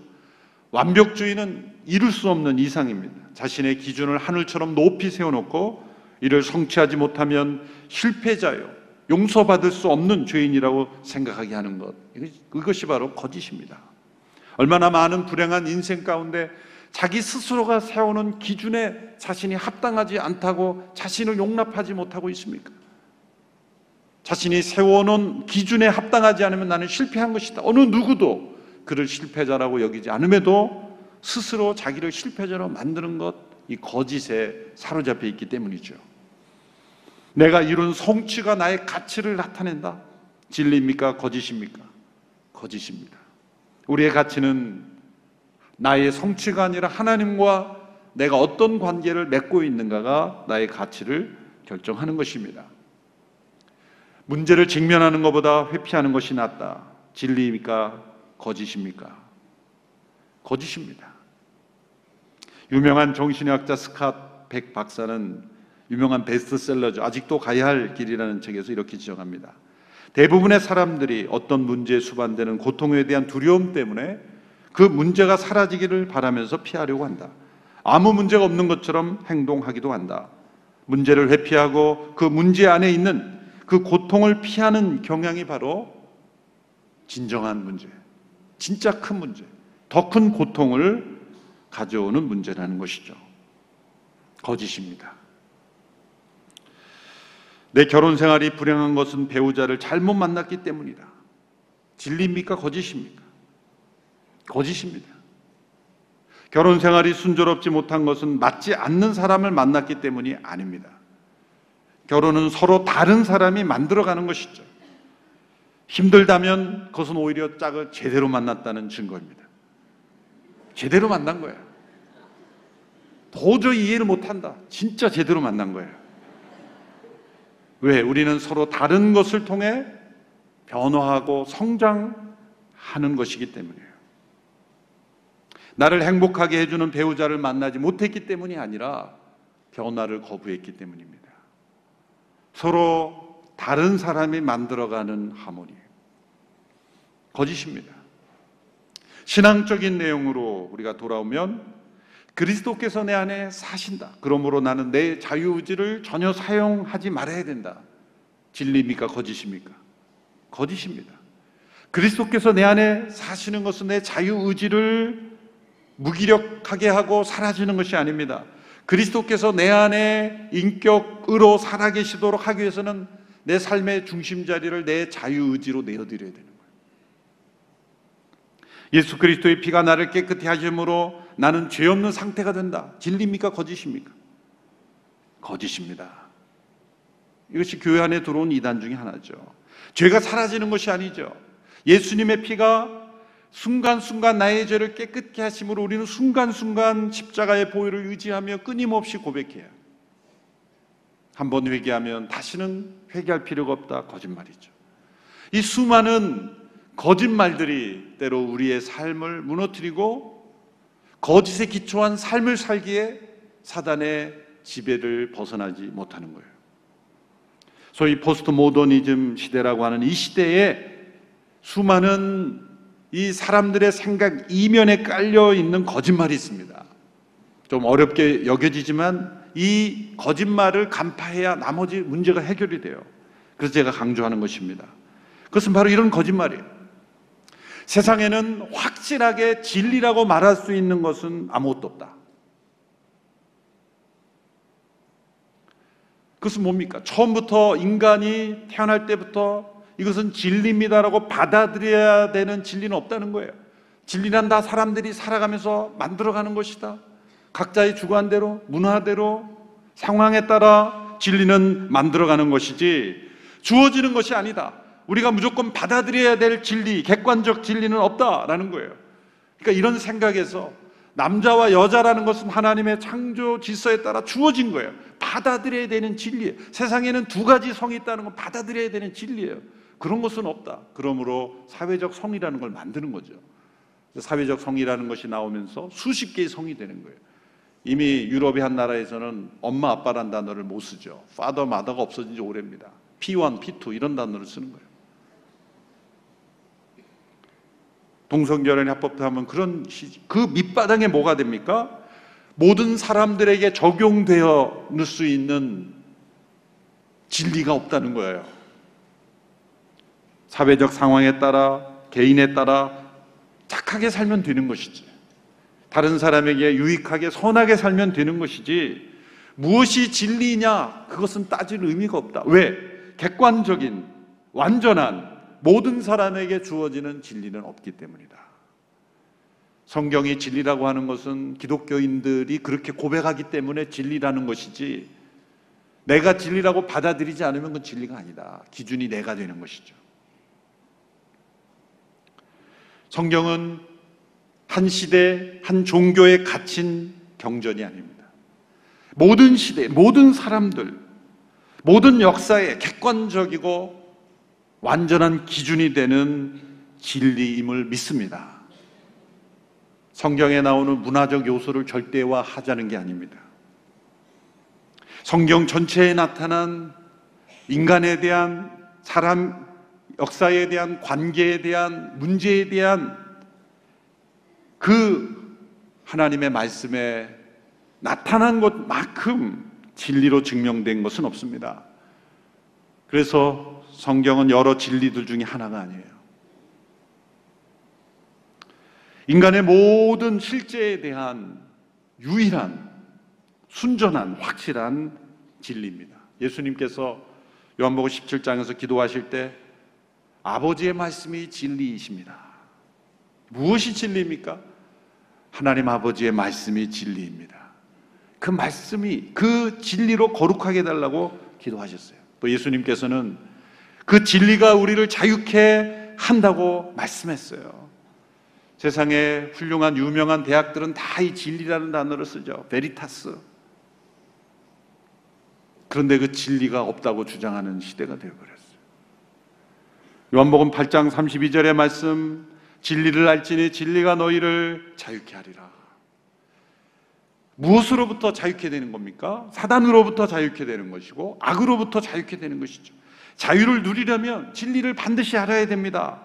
완벽주의는 이룰 수 없는 이상입니다. 자신의 기준을 하늘처럼 높이 세워놓고 이를 성취하지 못하면 실패자요. 용서받을 수 없는 죄인이라고 생각하게 하는 것. 그것이 바로 거짓입니다. 얼마나 많은 불행한 인생 가운데 자기 스스로가 세우는 기준에 자신이 합당하지 않다고 자신을 용납하지 못하고 있습니까? 자신이 세워놓은 기준에 합당하지 않으면 나는 실패한 것이다. 어느 누구도 그를 실패자라고 여기지 않음에도 스스로 자기를 실패자로 만드는 것, 이 거짓에 사로잡혀 있기 때문이죠. 내가 이룬 성취가 나의 가치를 나타낸다. 진리입니까? 거짓입니까? 거짓입니다. 우리의 가치는 나의 성취가 아니라 하나님과 내가 어떤 관계를 맺고 있는가가 나의 가치를 결정하는 것입니다. 문제를 직면하는 것보다 회피하는 것이 낫다. 진리입니까? 거짓입니까? 거짓입니다. 유명한 정신의학자 스캇 백 박사는 유명한 베스트셀러죠. 아직도 가야 할 길이라는 책에서 이렇게 지적합니다. 대부분의 사람들이 어떤 문제에 수반되는 고통에 대한 두려움 때문에 그 문제가 사라지기를 바라면서 피하려고 한다. 아무 문제가 없는 것처럼 행동하기도 한다. 문제를 회피하고 그 문제 안에 있는 그 고통을 피하는 경향이 바로 진정한 문제, 진짜 큰 문제, 더 큰 고통을 가져오는 문제라는 것이죠. 거짓입니다. 내 결혼 생활이 불행한 것은 배우자를 잘못 만났기 때문이다. 진리입니까? 거짓입니까? 거짓입니다. 결혼 생활이 순조롭지 못한 것은 맞지 않는 사람을 만났기 때문이 아닙니다. 결혼은 서로 다른 사람이 만들어가는 것이죠. 힘들다면 그것은 오히려 짝을 제대로 만났다는 증거입니다. 제대로 만난 거예요. 도저히 이해를 못한다. 진짜 제대로 만난 거예요. 왜? 우리는 서로 다른 것을 통해 변화하고 성장하는 것이기 때문이에요. 나를 행복하게 해주는 배우자를 만나지 못했기 때문이 아니라 변화를 거부했기 때문입니다. 서로 다른 사람이 만들어가는 하모니. 거짓입니다. 신앙적인 내용으로 우리가 돌아오면 그리스도께서 내 안에 사신다. 그러므로 나는 내 자유의지를 전혀 사용하지 말아야 된다. 진리입니까? 거짓입니까? 거짓입니다. 그리스도께서 내 안에 사시는 것은 내 자유의지를 무기력하게 하고 사라지는 것이 아닙니다. 그리스도께서 내 안에 인격으로 살아계시도록 하기 위해서는 내 삶의 중심 자리를 내 자유의지로 내어드려야 되는 거예요. 예수 그리스도의 피가 나를 깨끗이 하심으로 나는 죄 없는 상태가 된다. 진리입니까? 거짓입니까? 거짓입니다. 이것이 교회 안에 들어온 이단 중에 하나죠. 죄가 사라지는 것이 아니죠. 예수님의 피가 순간순간 나의 죄를 깨끗게 하심으로 우리는 순간순간 십자가의 보혈을 의지하며 끊임없이 고백해요. 한번 회개하면 다시는 회개할 필요가 없다. 거짓말이죠. 이 수많은 거짓말들이 때로 우리의 삶을 무너뜨리고 거짓에 기초한 삶을 살기에 사단의 지배를 벗어나지 못하는 거예요. 소위 포스트 모더니즘 시대라고 하는 이 시대에 수많은 이 사람들의 생각 이면에 깔려 있는 거짓말이 있습니다. 좀 어렵게 여겨지지만 이 거짓말을 간파해야 나머지 문제가 해결이 돼요. 그래서 제가 강조하는 것입니다. 그것은 바로 이런 거짓말이에요. 세상에는 확실하게 진리라고 말할 수 있는 것은 아무것도 없다. 그것은 뭡니까? 처음부터 인간이 태어날 때부터 이것은 진리입니다라고 받아들여야 되는 진리는 없다는 거예요. 진리란 다 사람들이 살아가면서 만들어가는 것이다. 각자의 주관대로, 문화대로, 상황에 따라 진리는 만들어가는 것이지 주어지는 것이 아니다. 우리가 무조건 받아들여야 될 진리, 객관적 진리는 없다라는 거예요. 그러니까 이런 생각에서 남자와 여자라는 것은 하나님의 창조 질서에 따라 주어진 거예요. 받아들여야 되는 진리예요. 세상에는 두 가지 성이 있다는 건 받아들여야 되는 진리예요. 그런 것은 없다. 그러므로 사회적 성이라는 걸 만드는 거죠. 사회적 성이라는 것이 나오면서 수십 개의 성이 되는 거예요. 이미 유럽의 한 나라에서는 엄마 아빠란 단어를 못 쓰죠. father, mother가 없어진 지 오래입니다. P1, P2 이런 단어를 쓰는 거예요. 동성결혼 합법도 하면 그런 시, 그 밑바닥에 뭐가 됩니까? 모든 사람들에게 적용되어 수 있는 진리가 없다는 거예요. 사회적 상황에 따라 개인에 따라 착하게 살면 되는 것이지. 다른 사람에게 유익하게 선하게 살면 되는 것이지 무엇이 진리냐 그것은 따질 의미가 없다. 왜? 객관적인 완전한 모든 사람에게 주어지는 진리는 없기 때문이다. 성경이 진리라고 하는 것은 기독교인들이 그렇게 고백하기 때문에 진리라는 것이지 내가 진리라고 받아들이지 않으면 그건 진리가 아니다. 기준이 내가 되는 것이죠. 성경은 한 시대, 한 종교에 갇힌 경전이 아닙니다. 모든 시대, 모든 사람들, 모든 역사에 객관적이고 완전한 기준이 되는 진리임을 믿습니다. 성경에 나오는 문화적 요소를 절대화하자는 게 아닙니다. 성경 전체에 나타난 인간에 대한 사람 역사에 대한 관계에 대한 문제에 대한 그 하나님의 말씀에 나타난 것만큼 진리로 증명된 것은 없습니다. 그래서 성경은 여러 진리들 중에 하나가 아니에요. 인간의 모든 실제에 대한 유일한 순전한 확실한 진리입니다. 예수님께서 요한복음 17장에서 기도하실 때 아버지의 말씀이 진리이십니다. 무엇이 진리입니까? 하나님 아버지의 말씀이 진리입니다. 그 말씀이 그 진리로 거룩하게 해달라고 기도하셨어요. 또 예수님께서는 그 진리가 우리를 자유케 한다고 말씀했어요. 세상에 훌륭한 유명한 대학들은 다 이 진리라는 단어를 쓰죠. 베리타스. 그런데 그 진리가 없다고 주장하는 시대가 되어버렸어요. 요한복음 8장 32절의 말씀 진리를 알지니 진리가 너희를 자유케 하리라. 무엇으로부터 자유케 되는 겁니까? 사단으로부터 자유케 되는 것이고 악으로부터 자유케 되는 것이죠. 자유를 누리려면 진리를 반드시 알아야 됩니다.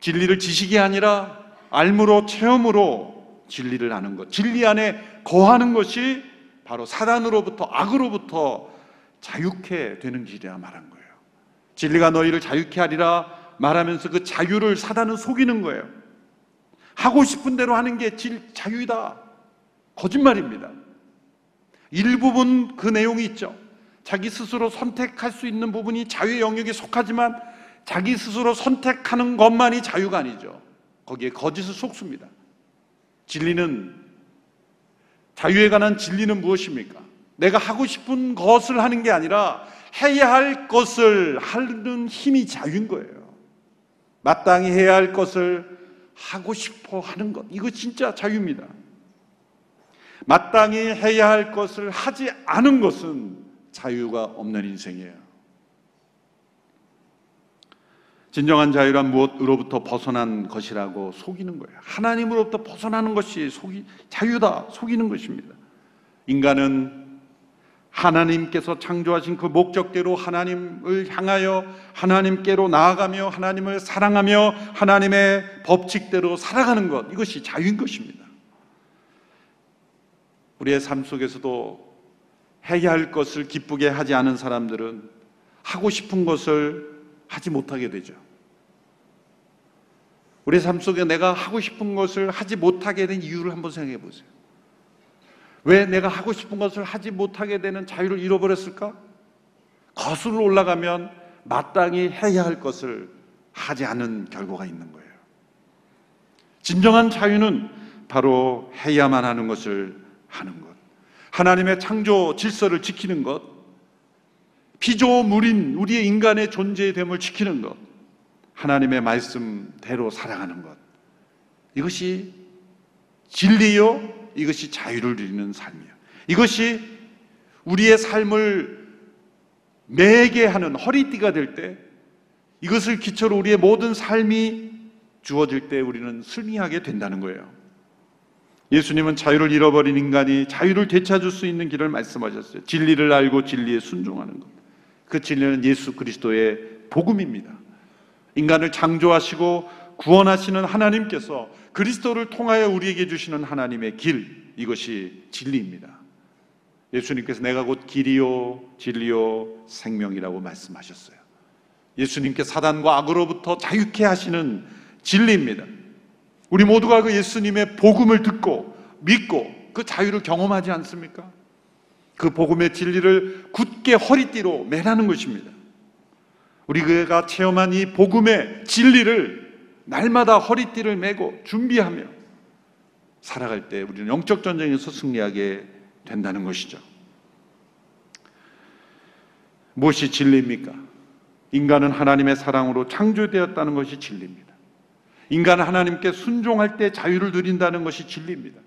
진리를 지식이 아니라 알므로 체험으로 진리를 아는 것. 진리 안에 거하는 것이 바로 사단으로부터 악으로부터 자유케 되는 길이라 말한 거예요. 진리가 너희를 자유케 하리라 말하면서 그 자유를 사단은 속이는 거예요. 하고 싶은 대로 하는 게 질, 자유이다. 거짓말입니다. 일부분 그 내용이 있죠. 자기 스스로 선택할 수 있는 부분이 자유의 영역에 속하지만 자기 스스로 선택하는 것만이 자유가 아니죠. 거기에 거짓을 속습니다. 진리는 자유에 관한 진리는 무엇입니까? 내가 하고 싶은 것을 하는 게 아니라 해야 할 것을 하는 힘이 자유인 거예요. 마땅히 해야 할 것을 하고 싶어 하는 것. 이거 진짜 자유입니다. 마땅히 해야 할 것을 하지 않은 것은 자유가 없는 인생이에요. 진정한 자유란 무엇으로부터 벗어난 것이라고 속이는 거예요. 하나님으로부터 벗어나는 것이 속이, 자유다, 속이는 것입니다. 인간은 하나님께서 창조하신 그 목적대로 하나님을 향하여 하나님께로 나아가며 하나님을 사랑하며 하나님의 법칙대로 살아가는 것, 이것이 자유인 것입니다. 우리의 삶 속에서도 해야 할 것을 기쁘게 하지 않은 사람들은 하고 싶은 것을 하지 못하게 되죠. 우리 삶 속에 내가 하고 싶은 것을 하지 못하게 된 이유를 한번 생각해 보세요. 왜 내가 하고 싶은 것을 하지 못하게 되는 자유를 잃어버렸을까? 거슬러 올라가면 마땅히 해야 할 것을 하지 않은 결과가 있는 거예요. 진정한 자유는 바로 해야만 하는 것을 하는 것. 하나님의 창조 질서를 지키는 것. 피조물인 우리의 인간의 존재의 됨을 지키는 것. 하나님의 말씀대로 살아가는 것. 이것이 진리요. 이것이 자유를 누리는 삶이요. 이것이 우리의 삶을 매게 하는 허리띠가 될 때, 이것을 기초로 우리의 모든 삶이 주어질 때 우리는 승리하게 된다는 거예요. 예수님은 자유를 잃어버린 인간이 자유를 되찾을 수 있는 길을 말씀하셨어요. 진리를 알고 진리에 순종하는 것. 그 진리는 예수 그리스도의 복음입니다. 인간을 창조하시고 구원하시는 하나님께서 그리스도를 통하여 우리에게 주시는 하나님의 길, 이것이 진리입니다. 예수님께서 내가 곧 길이요, 진리요, 생명이라고 말씀하셨어요. 예수님께 사단과 악으로부터 자유케 하시는 진리입니다. 우리 모두가 그 예수님의 복음을 듣고 믿고 그 자유를 경험하지 않습니까? 그 복음의 진리를 굳게 허리띠로 매라는 것입니다. 우리가 체험한 이 복음의 진리를 날마다 허리띠를 메고 준비하며 살아갈 때 우리는 영적 전쟁에서 승리하게 된다는 것이죠. 무엇이 진리입니까? 인간은 하나님의 사랑으로 창조되었다는 것이 진리입니다. 인간은 하나님께 순종할 때 자유를 누린다는 것이 진리입니다.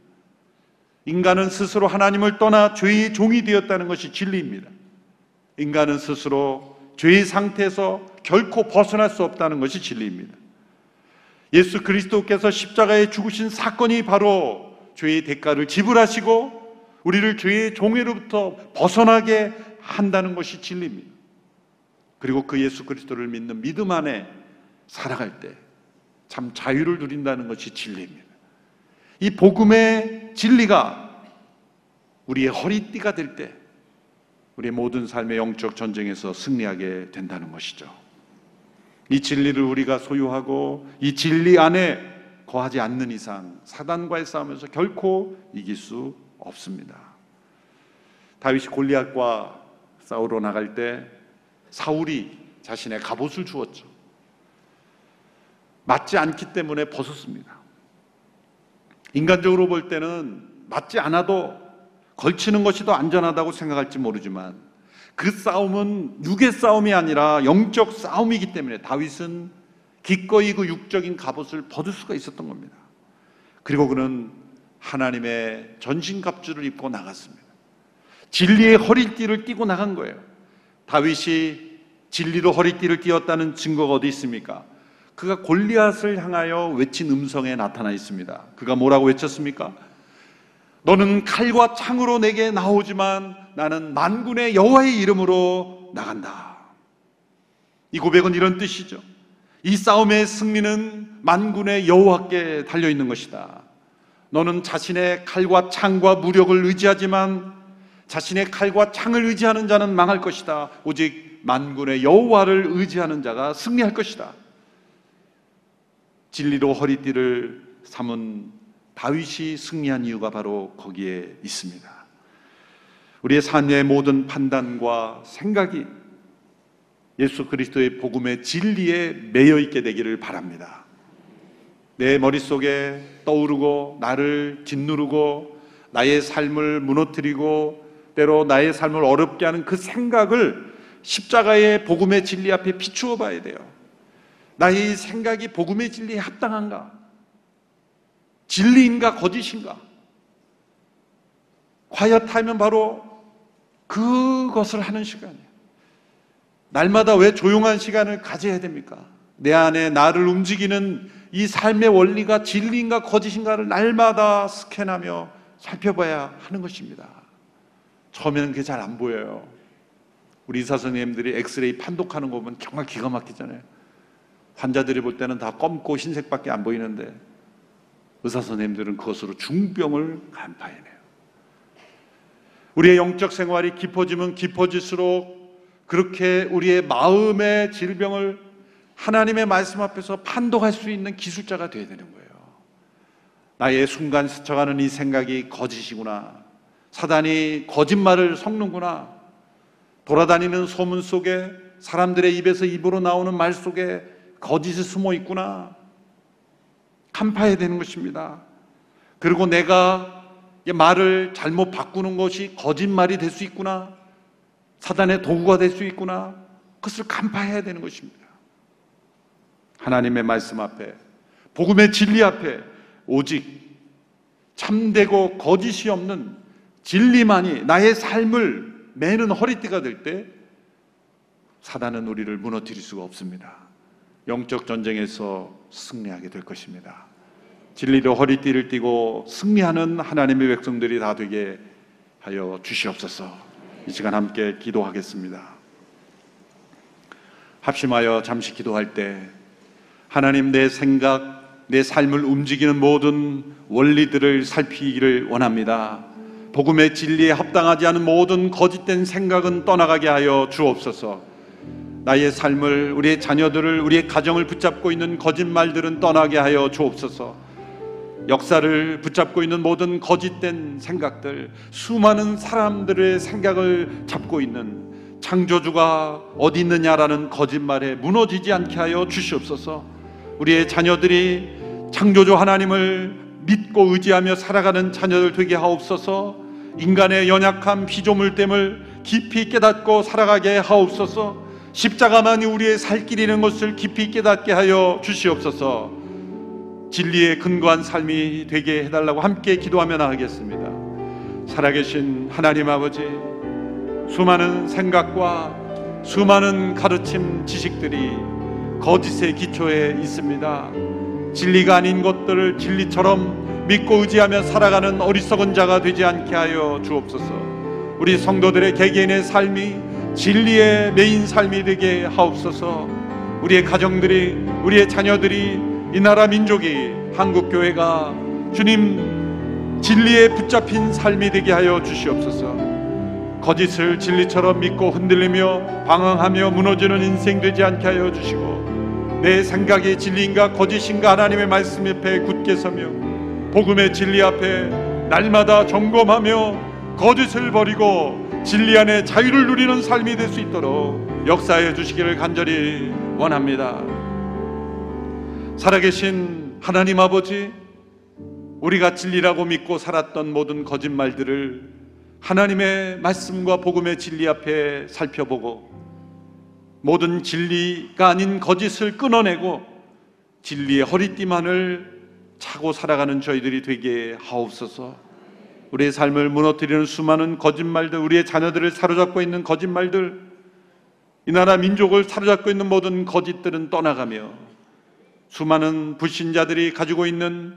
인간은 스스로 하나님을 떠나 죄의 종이 되었다는 것이 진리입니다. 인간은 스스로 죄의 상태에서 결코 벗어날 수 없다는 것이 진리입니다. 예수 그리스도께서 십자가에 죽으신 사건이 바로 죄의 대가를 지불하시고 우리를 죄의 종회로부터 벗어나게 한다는 것이 진리입니다. 그리고 그 예수 그리스도를 믿는 믿음 안에 살아갈 때 참 자유를 누린다는 것이 진리입니다. 이 복음의 진리가 우리의 허리띠가 될 때 우리의 모든 삶의 영적 전쟁에서 승리하게 된다는 것이죠. 이 진리를 우리가 소유하고 이 진리 안에 거하지 않는 이상 사단과의 싸움에서 결코 이길 수 없습니다. 다윗이 골리앗과 싸우러 나갈 때 사울이 자신의 갑옷을 주었죠. 맞지 않기 때문에 벗었습니다. 인간적으로 볼 때는 맞지 않아도 걸치는 것이 더 안전하다고 생각할지 모르지만 그 싸움은 육의 싸움이 아니라 영적 싸움이기 때문에 다윗은 기꺼이 그 육적인 갑옷을 벗을 수가 있었던 겁니다. 그리고 그는 하나님의 전신갑주를 입고 나갔습니다. 진리의 허리띠를 띠고 나간 거예요. 다윗이 진리로 허리띠를 띠었다는 증거가 어디 있습니까? 그가 골리앗을 향하여 외친 음성에 나타나 있습니다. 그가 뭐라고 외쳤습니까? 너는 칼과 창으로 내게 나오지만 나는 만군의 여호와의 이름으로 나간다. 이 고백은 이런 뜻이죠. 이 싸움의 승리는 만군의 여호와께 달려 있는 것이다. 너는 자신의 칼과 창과 무력을 의지하지만 자신의 칼과 창을 의지하는 자는 망할 것이다. 오직 만군의 여호와를 의지하는 자가 승리할 것이다. 진리로 허리띠를 삼은 다윗이 승리한 이유가 바로 거기에 있습니다. 우리의 삶의 모든 판단과 생각이 예수 그리스도의 복음의 진리에 매여 있게 되기를 바랍니다. 내 머릿속에 떠오르고 나를 짓누르고 나의 삶을 무너뜨리고 때로 나의 삶을 어렵게 하는 그 생각을 십자가의 복음의 진리 앞에 비추어 봐야 돼요. 나의 생각이 복음의 진리에 합당한가? 진리인가 거짓인가? 과연 타면 바로 그것을 하는 시간이에요. 날마다 왜 조용한 시간을 가져야 됩니까? 내 안에 나를 움직이는 이 삶의 원리가 진리인가 거짓인가를 날마다 스캔하며 살펴봐야 하는 것입니다. 처음에는 그게 잘 안 보여요. 우리 의사 선생님들이 엑스레이 판독하는 거 보면 정말 기가 막히잖아요. 환자들이 볼 때는 다 검고 흰색밖에 안 보이는데 의사 선생님들은 그것으로 중병을 간파해내요. 우리의 영적 생활이 깊어지면 깊어질수록 그렇게 우리의 마음의 질병을 하나님의 말씀 앞에서 판독할 수 있는 기술자가 되어야 되는 거예요. 나의 순간 스쳐가는 이 생각이 거짓이구나. 사단이 거짓말을 섞는구나. 돌아다니는 소문 속에 사람들의 입에서 입으로 나오는 말 속에 거짓이 숨어 있구나. 간파해야 되는 것입니다. 그리고 내가 말을 잘못 바꾸는 것이 거짓말이 될 수 있구나. 사단의 도구가 될 수 있구나. 그것을 간파해야 되는 것입니다. 하나님의 말씀 앞에, 복음의 진리 앞에 오직 참되고 거짓이 없는 진리만이 나의 삶을 매는 허리띠가 될 때 사단은 우리를 무너뜨릴 수가 없습니다. 영적 전쟁에서 승리하게 될 것입니다. 진리로 허리띠를 띠고 승리하는 하나님의 백성들이 다 되게 하여 주시옵소서. 이 시간 함께 기도하겠습니다. 합심하여 잠시 기도할 때 하나님 내 생각, 내 삶을 움직이는 모든 원리들을 살피기를 원합니다. 복음의 진리에 합당하지 않은 모든 거짓된 생각은 떠나가게 하여 주옵소서. 나의 삶을, 우리의 자녀들을, 우리의 가정을 붙잡고 있는 거짓말들은 떠나게 하여 주옵소서. 역사를 붙잡고 있는 모든 거짓된 생각들, 수많은 사람들의 생각을 잡고 있는 창조주가 어디 있느냐라는 거짓말에 무너지지 않게 하여 주시옵소서. 우리의 자녀들이 창조주 하나님을 믿고 의지하며 살아가는 자녀들 되게 하옵소서. 인간의 연약함, 피조물됨을 깊이 깨닫고 살아가게 하옵소서. 십자가만이 우리의 살 길이는 것을 깊이 깨닫게 하여 주시옵소서. 진리에 근거한 삶이 되게 해달라고 함께 기도하며 나가겠습니다. 살아계신 하나님 아버지, 수많은 생각과 수많은 가르침 지식들이 거짓의 기초에 있습니다. 진리가 아닌 것들을 진리처럼 믿고 의지하며 살아가는 어리석은 자가 되지 않게 하여 주옵소서. 우리 성도들의 개개인의 삶이 진리의 메인 삶이 되게 하옵소서. 우리의 가정들이, 우리의 자녀들이, 이 나라 민족이, 한국 교회가 주님 진리에 붙잡힌 삶이 되게 하여 주시옵소서. 거짓을 진리처럼 믿고 흔들리며 방황하며 무너지는 인생 되지 않게 하여 주시고 내 생각이 진리인가 거짓인가 하나님의 말씀 옆에 굳게 서며 복음의 진리 앞에 날마다 점검하며 거짓을 버리고 진리 안에 자유를 누리는 삶이 될 수 있도록 역사해 주시기를 간절히 원합니다. 살아계신 하나님 아버지 우리가 진리라고 믿고 살았던 모든 거짓말들을 하나님의 말씀과 복음의 진리 앞에 살펴보고 모든 진리가 아닌 거짓을 끊어내고 진리의 허리띠만을 차고 살아가는 저희들이 되게 하옵소서. 우리의 삶을 무너뜨리는 수많은 거짓말들, 우리의 자녀들을 사로잡고 있는 거짓말들, 이 나라 민족을 사로잡고 있는 모든 거짓들은 떠나가며 수많은 불신자들이 가지고 있는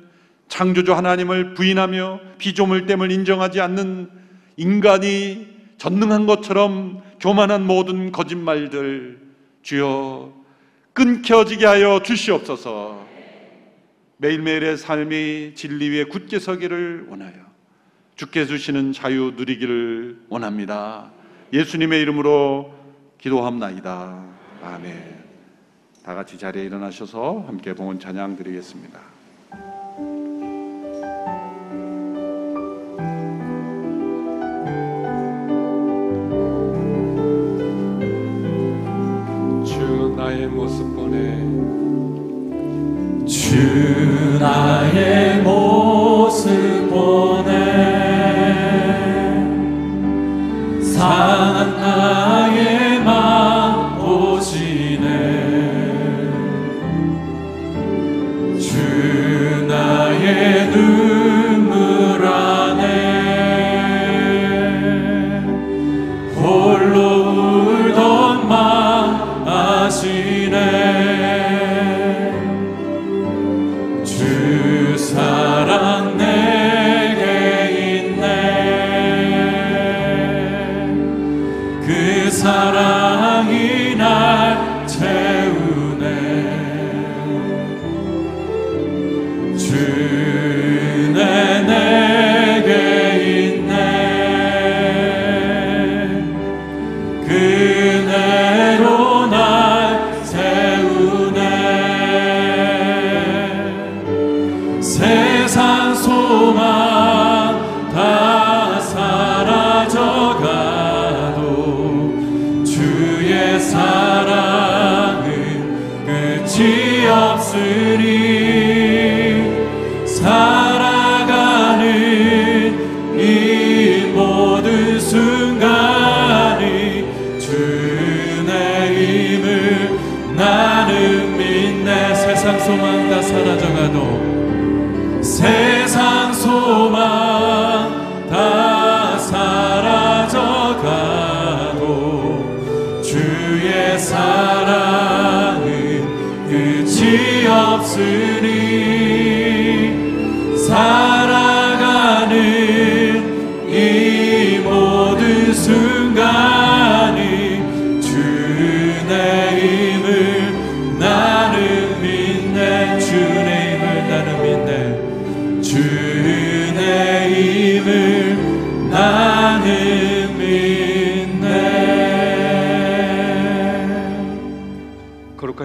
창조주 하나님을 부인하며 피조물됨을 인정하지 않는 인간이 전능한 것처럼 교만한 모든 거짓말들 주여 끊겨지게 하여 주시옵소서. 매일매일의 삶이 진리 위에 굳게 서기를 원하여 주께 주시는 자유 누리기를 원합니다. 예수님의 이름으로 기도합나이다. 아멘. 다 같이 자리에 일어나셔서 함께 봉헌 찬양 드리겠습니다. 주 나의 모습 보내 주 나의 모습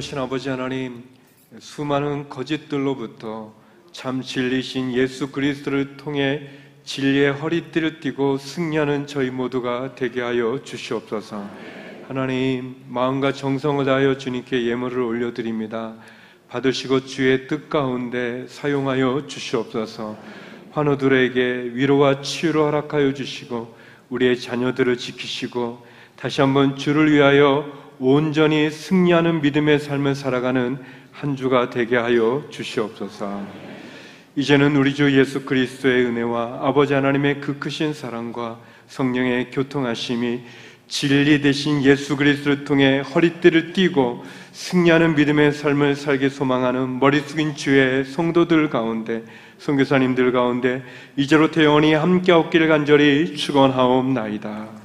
거룩하신 아버지 하나님 수많은 거짓들로부터 참 진리신 예수 그리스도를 통해 진리의 허리띠를 띠고 승리하는 저희 모두가 되게 하여 주시옵소서. 하나님 마음과 정성을 다하여 주님께 예물을 올려드립니다. 받으시고 주의 뜻 가운데 사용하여 주시옵소서. 환우들에게 위로와 치유를 허락하여 주시고 우리의 자녀들을 지키시고 다시 한번 주를 위하여 온전히 승리하는 믿음의 삶을 살아가는 한 주가 되게 하여 주시옵소서. 이제는 우리 주 예수 그리스도의 은혜와 아버지 하나님의 그 크신 사랑과 성령의 교통하심이 진리 대신 예수 그리스도를 통해 허리띠를 띠고 승리하는 믿음의 삶을 살게 소망하는 머리 숙인 주의 성도들 가운데 선교사님들 가운데 이제로부터 영원히 함께 없기를 간절히 축원하옵나이다.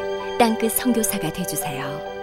땅끝 선교사가 되주세요.